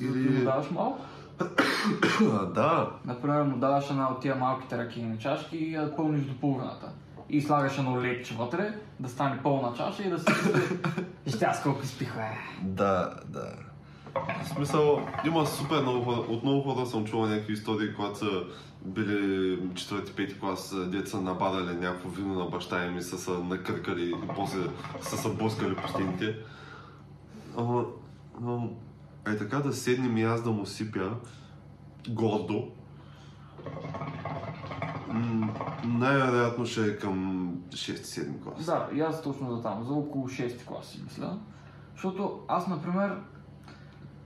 Или... му Или... даваш малко. Да, Например, му даваш една от тия малките ракийни чашки и я пълниш до половината. И слагаш едно лепче вътре, да стане пълна чаша и да си ще аз колко изпих, бе. да, да. В смисъл, има супер много хора, от много хора съм чувал някакви истории, когато са били четвърти, пети клас, деца набадали някакво вино на баща им и са се накъркали и после са се блъскали по стените. Е така да седнем и аз да му сипя гордо, най-вероятно ще е към 6-7 клас. Да, и аз точно за там, за около 6 класи, мисля. Защото аз, например,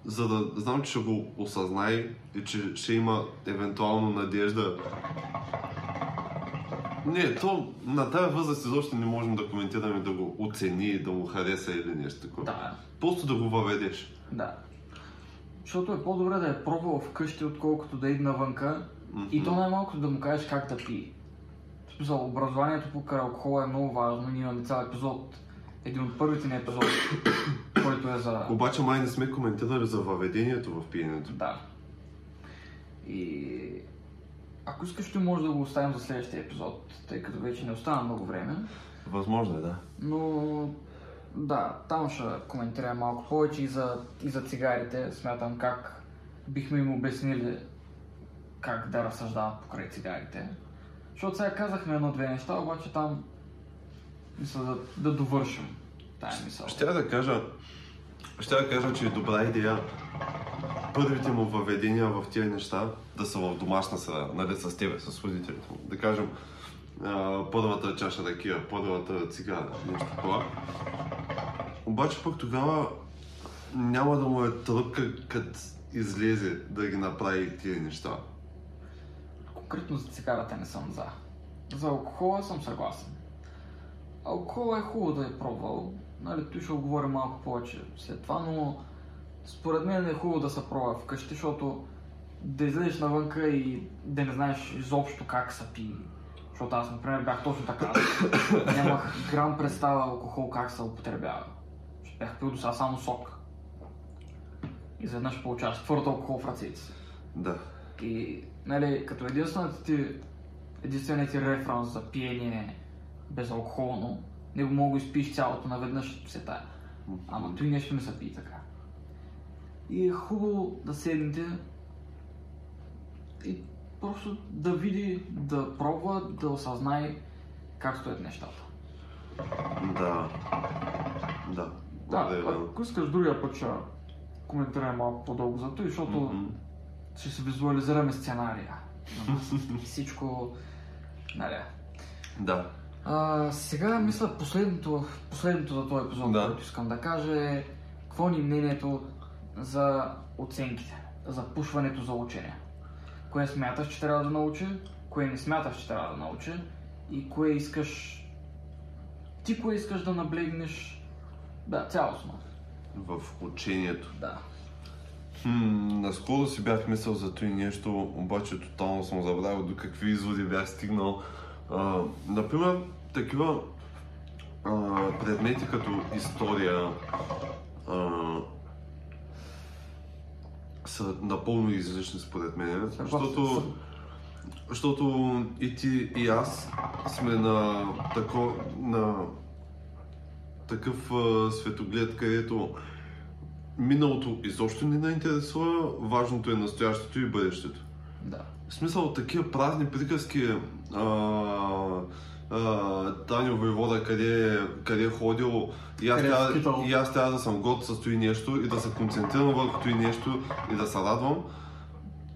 за да знам, че ще го осъзнае и че ще има евентуално надежда. Не, то на тази възраст изобщо не можем да коментираме да го оцени, да му хареса или нещо такова. да, Просто да го въведеш. да. Защото е по-добре да е пробвал вкъщи, отколкото да иде навънка и то най-малко да му кажеш как да пие. Смисъл, образованието покрай алкохола е много важно. Ние имаме цял епизод, един от първите ни епизоди, който е за... Обаче май не сме коментирали за въведението в пиенето. Да. И ако искаш, ти може да го оставим за следващия епизод, тъй като вече не остана много време. Възможно е, да. Но да, там ще коментирам малко повече и за, и за цигарите. Смятам как бихме им обяснили как да разсъждават покрай цигарите. Защото сега казахме едно-две неща, обаче там мисля да, да довършим тая мисъл. Ще да кажа, ще да кажа, че е добра идея първите му въведения в тия неща да са в домашна среда, нали, с тебе, с родителите му. Да кажем, първата чаша ракия, първата цигара, нещо такова. Обаче пък тогава няма да му е тръпка, като излезе да ги направи тия неща. Конкретно за цигарата не съм за. За алкохола съм съгласен. Алкохола е хубаво да е пробвал. Нали, той ще говори малко повече след това, но според мен е хубаво да се пробва вкъщи, защото да излезеш навънка и да не знаеш изобщо как се пие. Защото аз, например, бях точно така. Нямах грам представа алкохол как се употребява. Бях пил до сега само сок. И изведнъж получаваш твърд алкохол в ръцете си. Да. И, нали, като единствената ти, единственият ти референс за пиене безалкохолно, не го мога да изпиеш цялото наведнъж се тая. Ама той нещо не се пие така. И е хубаво да седнете и просто да види, да пробва, да осъзнае как стоят нещата. Да. Да. Да, ако искаш другия път ще коментираме малко по-дълго за това, защото Мгм. ще се визуализираме сценария. Всичко, нали. Да. А, сега мисля последното, последното за този епизод, Да. което искам да кажа е какво ни е мнението за оценките, за пушването за учене. Кое смяташ, че трябва да научи, кое не смяташ, че трябва да научи и кое искаш ти кое искаш да наблегнеш да, цялостно. В учението. Да. Хм, наскоро си бях мислил за това нещо, обаче тотално съм забравил до какви изводи бях стигнал. А, например, такива а, предмети като история а, са напълно излишни според мен, защото, защото и ти и аз сме на, тако, на такъв а, светоглед, където миналото изобщо не ни интересува, важното е настоящето и бъдещето. Да. В смисъл, такива празни приказки, а, Таню Войвода, къде, къде е ходил, и аз, е трябва, скитал. и аз трябва да съм год с това нещо и да се концентрирам върху това нещо и да се радвам.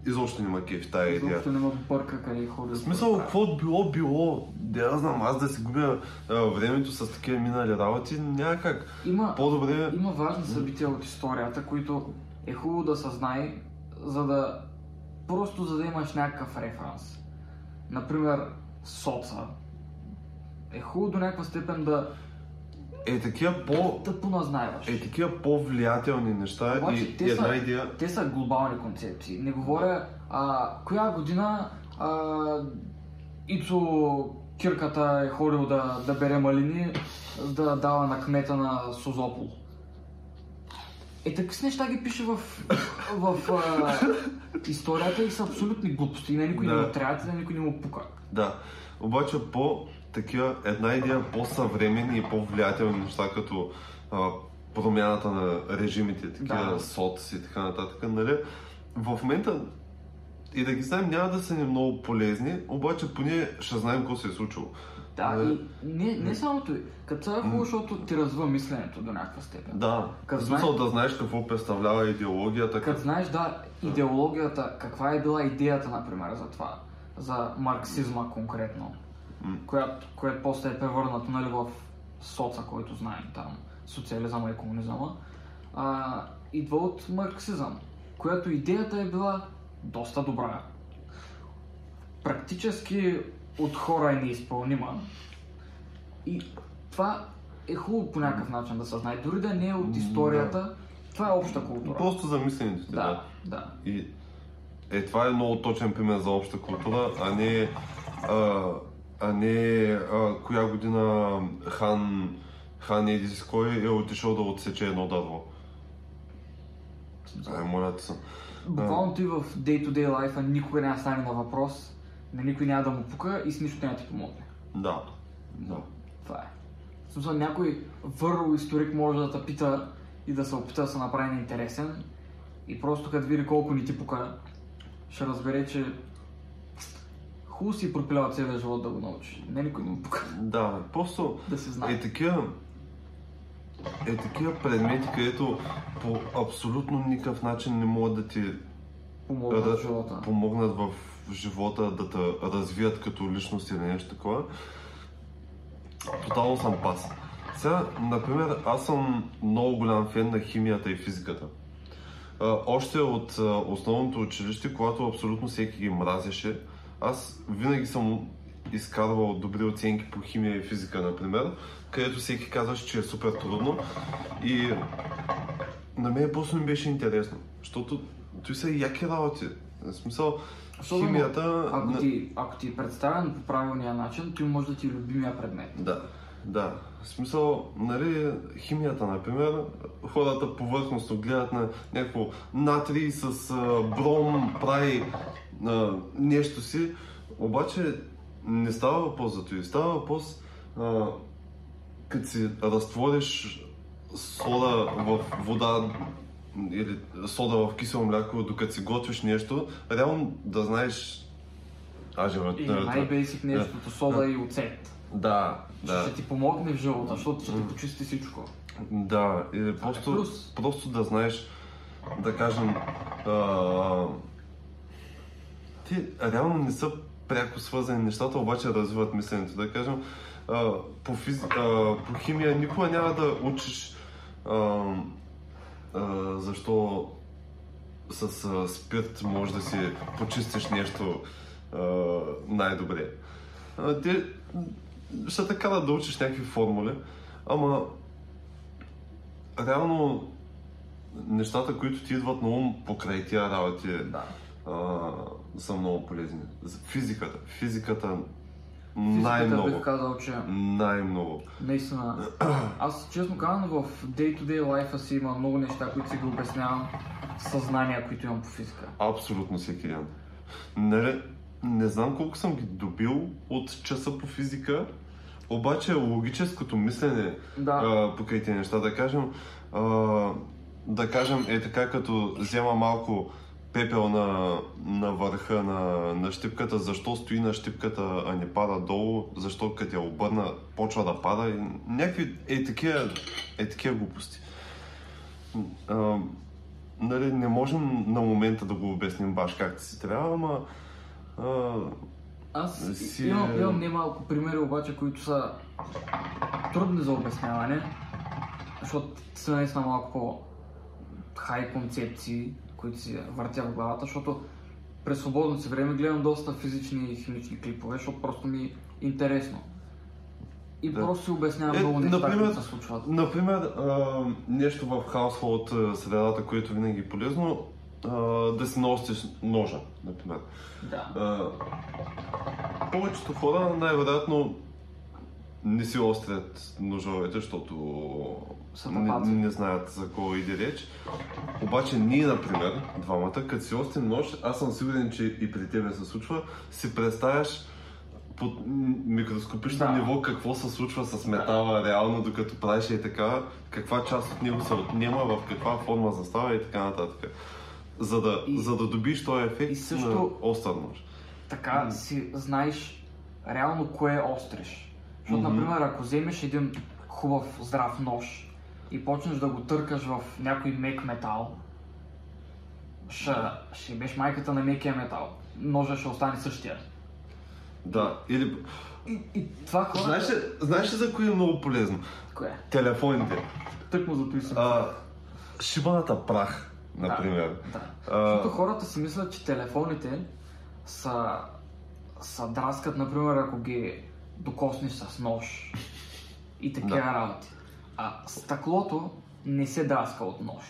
Изобщо не ма кефи тая идея. Изобщо не ме бърка къде ходи. В смисъл, какво било, било, да я знам, аз да си губя а, времето с такива минали работи, няма как. Има, По-добре Има важни събития от историята, които е хубаво да се знае, за да просто за да имаш някакъв референс. Например, соца. Е хубаво до някаква степен да, е такива по... да поназнайваш. Е такива по-влиятелни неща Обаче и, те и една са- идея. Те са глобални концепции. Не говоря а, коя година а, Ицо Кирката е ходил да, да бере малини, да дава на кмета на Созопол. Е, такива неща ги пише в, в а, историята и са абсолютни глупости. И на никой не Да. му трябва, и на никой не му пука. Да. Обаче по такива, една идея по-съвременни и по-влиятелни неща, като а, промяната на режимите, такива Да. соц и така нататък. Нали? В момента и да ги знаем няма да са ни много полезни, обаче поне ще знаем какво се е случило. Да, Нали? и не, не само той. Като това е хубаво, защото ти развива мисленето до някаква степен. Да, Като смисъл да знаеш какво представлява идеологията. Като знаеш, да, идеологията, каква е била идеята, например, за това, за марксизма конкретно, Която, което после е превърнато нали, в соца, който знаем там, социализъма и комунизъма, а, идва от марксизъм, която идеята е била доста добра. Практически от хора е неизпълнима. И това е хубаво по някакъв начин да се знае. Дори да не е от историята, това е обща култура. Просто за мисленето ти, Да, да. И е, това е много точен пример за обща култура, а не, а, а не а, коя година хан, хан Еди си кой е отишъл да отсече едно дърво. Ай, моля те се. Буквално ти в day-to-day life никога няма стане на въпрос, на никой няма да му пука и с нищо няма ти помогне. Да, да. Това е. В смисъл, някой върл историк може да те пита и да се опита да се направи неинтересен и просто като види колко ни ти пука, ще разбере, че хубаво си пропилява целия живот да го научи. Не никой не му пука Да, просто да се знае. е такива е такива предмети, където по абсолютно никакъв начин не могат да ти Помогна да в живота. помогнат в живота да те развият като личност или нещо такова. Тотално съм пас. Сега, например, аз съм много голям фен на химията и физиката. Още от основното училище, когато абсолютно всеки ги мразеше, аз винаги съм изкарвал добри оценки по химия и физика, например, където всеки казваше, че е супер трудно. И на мен просто ми беше интересно, защото той са яки работи. В смисъл, Особено, химията... Ако ти, ако ти е представен по правилния начин, той може да ти е любимия предмет. Да, да. В смисъл, нали, химията, например, хората повърхностно гледат на някакво натрий с а, бром, прави а, нещо си, обаче не става въпрос за това. Става въпрос, а, като си разтвориш сода в вода или сода в кисело мляко, докато си готвиш нещо, реално да знаеш а, живот, Или най-бейсик нещото, сода и оцет. Да, Да. Ще ти помогне в живота, защото ще ти почисти всичко. Да, или Това е просто, плюс. просто да знаеш, да кажем, а, ти реално не са пряко свързани нещата, обаче развиват мисленето. Да кажем, а, по, физи... а, по химия никога няма да учиш а, а, защо с а, спирт може да си почистиш нещо а, най-добре. А, ти ще карат да учиш някакви формули, ама реално нещата, които ти идват на ум покрай тия работи, Да. а, са много полезни. Физиката. Физиката най-много. бих казал, че Най-много. наистина... Аз честно казвам, в day-to-day life си има много неща, които си ги обяснявам съзнания, които имам по физика. Абсолютно всеки ден. Не, не знам колко съм ги добил от часа по физика, обаче логическото мислене Да. а, покрай тези неща, да кажем, а, да кажем е така, като взема малко пепел на, на върха на, на щипката, защо стои на щипката, а не пада долу, защо като я обърна, почва да пада и някакви е такива, е такива глупости. А, нали, не можем на момента да го обясним баш както си трябва, ама а, Аз си- имам, имам немалко примери, обаче, които са трудни за обясняване, защото са наистина малко по-хай концепции, които си въртя в главата, защото през свободното си време гледам доста физични и химични клипове, защото просто ми е интересно. И Да. просто си обяснявам Е, много неща, например, които се случват. Например, а, нещо в хаусхолд а, средата, което винаги е полезно, да си носиш ножа, например. Да. А, повечето хора най-вероятно не си острят ножовете, защото не, не знаят за кого иде реч. Обаче ние, например, двамата, като си острим нож, аз съм сигурен, че и при тебе се случва, си представяш под микроскопично Да. ниво какво се случва с метала реално, докато правиш и така, каква част от него се отнема, в каква форма застава и така нататък. За да, И- за да добиш този ефект и също- на остър нож. Така си знаеш реално кое остриш. Защото, Мгм. например, ако вземеш един хубав здрав нож и почнеш да го търкаш в някой мек метал, ще, ще беше майката на мекия метал. Ножа ще остане същия. Да, или... И, и това хората... Знаеш ли, знаеш ли за кое е много полезно? Кое? Телефоните. Тък му зато и съм. А, шибаната прах, например. Да. А, Защото хората си мислят, че телефоните са, са драскат, например, ако ги докоснеш с нож и такива Да. работи. А стъклото не се драска от нож.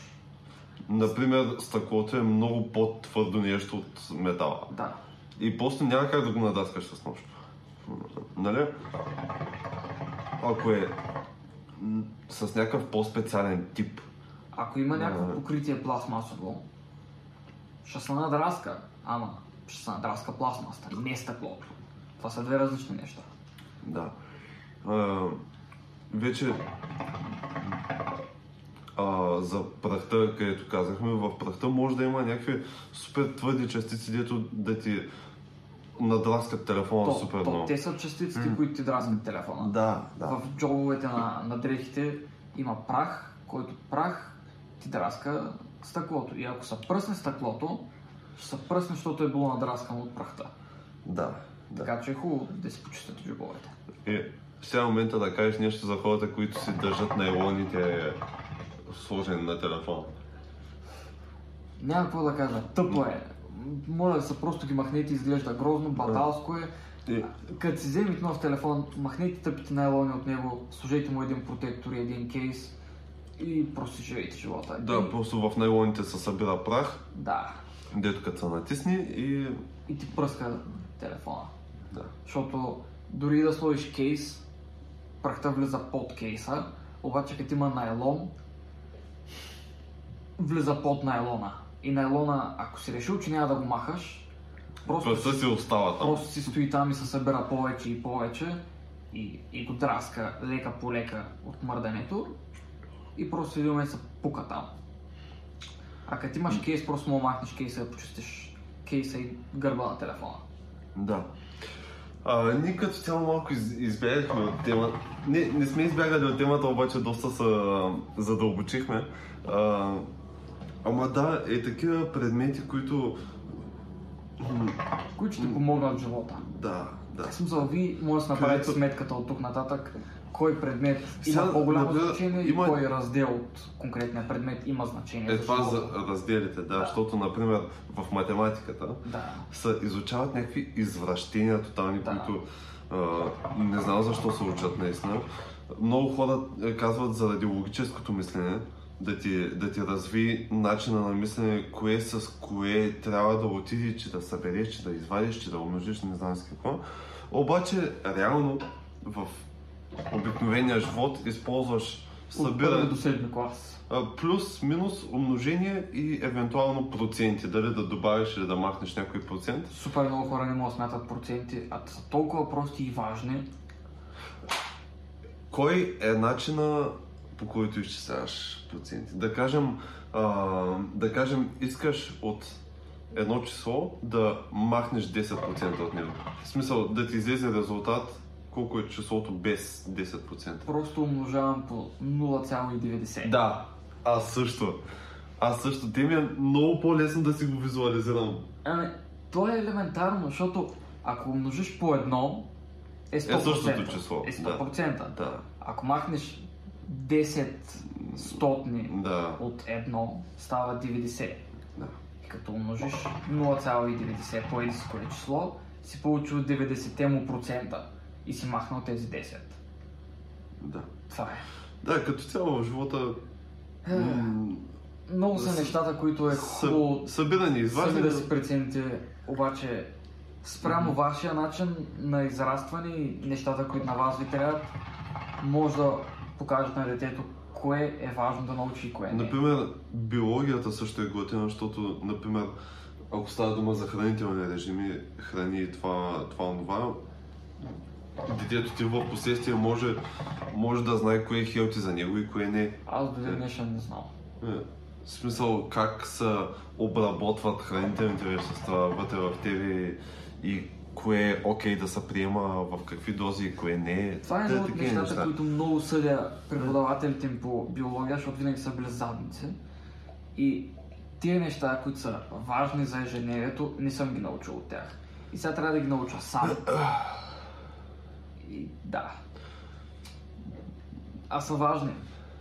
Например, стъклото е много по-твърдо нещо от метала. Да. И после няма как да го надаскаш с нож. Нали? Ако е с някакъв по-специален тип. Ако има някакво покритие пластмасово, ще се надраска, ама ще се надраска пластмасата, не стъклото. Това са две различни неща. Да. А, вече а, за прахта, където казахме, в прахта може да има някакви супер твърди частици, дето да ти надраскат телефона То, супер то, много. те са частиците, които ти драскат телефона. Да, да. В джобовете на, на дрехите има прах, който прах ти драска стъклото. И ако се пръсне стъклото, ще се пръсне, защото е било надраскано от прахта. Да, да. Така че е хубаво да си почистят джобовете. Е, сега е момента да кажеш нещо за хората, които си държат найлоните сложени на телефона. Няма какво да кажа. Тъпо е. Моля да се просто ги махнете, изглежда грозно, баталско е. И, Като си вземете нов телефон, махнете тъпите найлони от него, сложете му един протектор и един кейс и просто живейте живота. да, И, просто в найлоните се събира прах, да. дето като се натисни и... И ти пръска телефона. Да. Защото дори да сложиш кейс, прахта влиза под кейса, обаче като има найлон, влиза под найлона. И найлона, ако си решил, че няма да го махаш, просто, Пръста си остава там. просто си стои там и се събира повече и повече и, и го драска лека по лека от мърдането и просто в един момент се пука там. А като имаш кейс, просто му махнеш кейса и почистиш кейса и гърба на телефона. Да. А, ние като цяло малко из, избягахме от темата. Не, не сме избягали от темата, обаче доста се задълбочихме. А, ама да, е такива предмети, които... които ще ти помогнат в живота. Да, да. В смисъл, вие може да си направите сметката от тук нататък, кой предмет Сега, има по-голямо например, значение има- и кой раздел от конкретния предмет има значение. Е това за разделите, да, Да. защото, например, в математиката Да. се изучават някакви извращения тотални, Да. които а, не знам защо се учат наистина. Много хора е, казват заради логическото мислене, да ти, да ти разви начина на мислене, кое с кое трябва да отиде, че да събереш, че да извадиш, че да умножиш, не знам с какво. Обаче, реално, в обикновения живот използваш събиране, до седми клас. а, плюс, минус, умножение и евентуално проценти. Дали да добавиш или да махнеш някой процент. Супер много хора не могат да смятат проценти, а са толкова прости и важни. Кой е начина по който изчисляваш проценти? Да кажем, а, да кажем, искаш от едно число да махнеш 10% от него. В смисъл да ти излезе резултат колко е числото без 10%. Просто умножавам по 0,90. Да, аз също. Аз също. Те ми е много по-лесно да си го визуализирам. Ами, то е елементарно, защото ако умножиш по едно, е 100%. Е същото число, Е 100%. Да. Ако махнеш 10 стотни Да. от едно, става 90. да. И като умножиш 0,90 по кое число, си получил 90 му процента и си махнал тези 10. да. Това е. Да, като цяло в живота м, Много са нещата, които е хубаво съ, събирани, сами изваждани. да си прецените, обаче спрямо вашия начин на израстване и нещата, които на вас ви трябват, може да покажете на детето кое е важно да научи и кое не. Например, биологията също е готина, защото, например, ако става дума за хранителни режими, храни това, това, това детето ти в последствие може, може да знае кое е хелти за него и кое не. Аз до ден днешен не знам. Е, В смисъл как се обработват хранителните вещества вътре в тебе и кое е окей да се приема в какви дози и кое не е. Това е едно от нещата, неща. които много съдя преподавателите им по биология, защото винаги са били задници. И тия неща, които са важни за ежедневието, не съм ги научил от тях. И сега трябва да ги науча сам. И да. А са важни.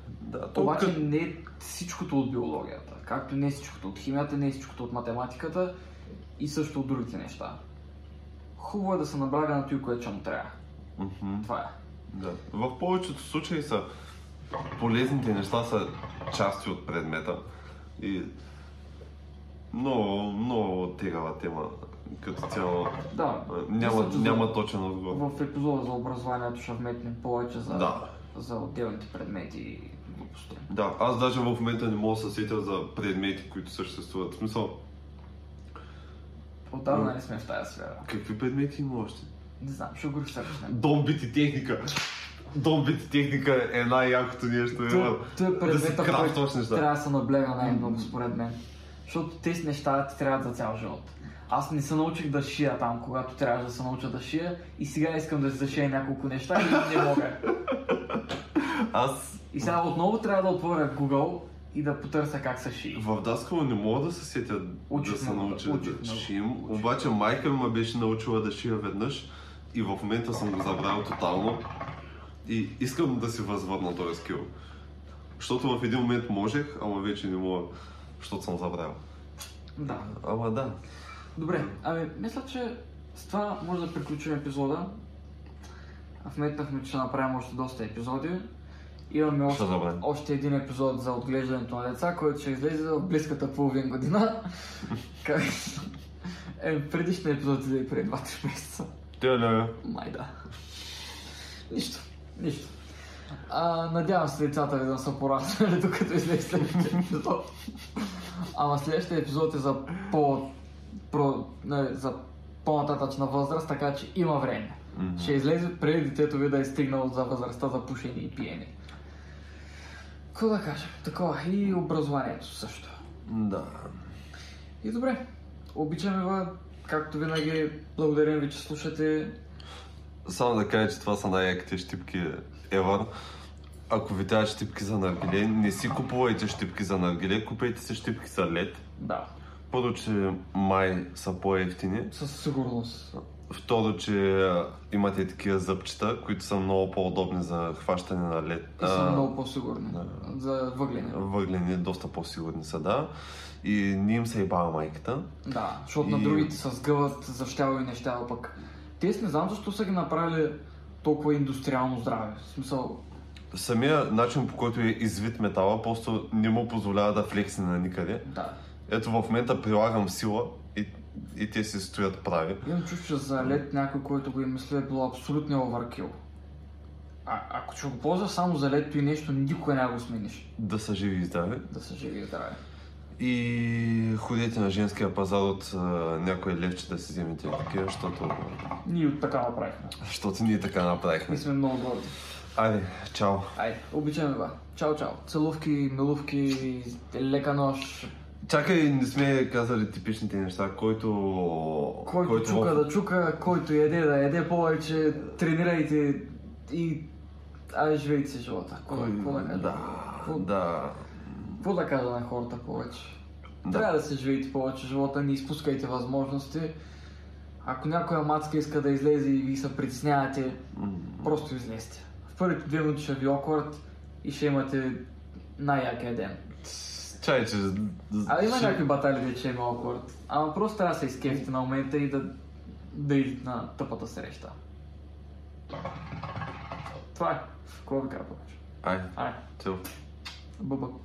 Да, то Обаче не е всичкото от биологията. Както не е всичкото от химията, не е всичкото от математиката и също от другите неща. Хубаво е да се набляга на той, което ще му трябва. Мгм. Това е. Да. В повечето случаи са полезните неща са части от предмета. И много, много тегава тема като цяло. Да. Няма, за- няма точен отговор. В епизода за образованието ще вметнем повече за, Да. за отделните предмети и глупости. Да, аз даже в момента не мога да се сетя за предмети, които съществуват. В смисъл, Отдавна не сме в тази сфера. какви предмети има още? Не знам, ще го следващия. Домбит и техника. Домбит и техника е най-якото нещо. има. Това е да предмета, който крафтваш неща. трябва да се наблега най-много според мен. Защото тези неща ти трябват за цял живот. Аз не се научих да шия там, когато трябваше да се науча да шия и сега искам да си зашия няколко неща и не мога. Аз И сега отново трябва да отворя Google и да потърся как се шие. В Даскало не мога да се сетя Учих да се науча да много, шием, обаче майка ми ме беше научила да шия веднъж и в момента съм го забравил тотално и искам да си възвърна този скил. Защото в един момент можех, ама вече не мога, защото съм забравил. Да. Ама да. Добре, ами мисля, че с това може да приключим епизода. Вметнахме, че ще направим още доста епизоди. Имаме още, още един епизод за отглеждането на деца, който ще излезе в близката половин година. Е, предишният епизод излезе преди 2-3 месеца. Теле. Май да. Нищо, нищо. А, надявам се децата ви да са пораснали, докато излезе следващия епизод. Ама следващия епизод е за по... Про, не, за по-нататъчна възраст, така че има време. Мгм. Ще излезе преди детето ви да е стигнало за възрастта за пушене и пиене. Какво да кажем? Такова. И образованието също. Да. И добре. Обичаме ви, както винаги. Благодарим ви, че слушате. Само да кажа, че това са най-яките щипки ever. Ако ви трябва щипки за наргиле, не си купувайте щипки за наргиле, купете си щипки за лед. Да, Първо, че май са по-ефтини. със сигурност. Второ, че имате такива зъбчета, които са много по-удобни за хващане на лед. И са а, много по-сигурни. да. За въглени. Въглени, доста по-сигурни са, да. И не им се ебава майката. Да, защото И- на другите се сгъват за щяло и нещяло пък. Те не знам защо са ги направили толкова индустриално здраве. В смисъл, Самия начин по който е извит метала, просто не му позволява да флекси на никъде. да. Ето в момента прилагам сила и, и те си стоят прави. Имам чувство, че за лед някой, който го е мислил, е било абсолютно оверкил. А, ако ще го ползваш само за лето и нещо, никога няма го смениш. Да са живи и здрави. Да се живи и здраве. И ходете на женския пазар от а, някой левче да си вземете такива, защото, Ние от така направихме. защото ние така направихме. И сме много горди. Айде, чао! Айде, обичаме ба. Чао, чао. Целувки, милувки, лека нощ. Чакай, не сме казали типичните неща, който... Който, чука да чука, който яде да яде повече, тренирайте и... Айде, живейте си живота. Какво, Кой... да кажа? Да, Какво, да. какво да кажа на хората повече? Да. Трябва да се живеете повече живота, не изпускайте възможности. Ако някоя мацка иска да излезе и ви се притеснявате, М, просто излезте. В първите две минути ще ви окорът и ще имате най-якия ден. Чай, че... А има ще- някакви батали, де че има окорът. Ама просто трябва да се изкефите на момента и да, да идете на тъпата среща. Това е. Какво да кажа повече? Ай, Ай, цел. бъбък.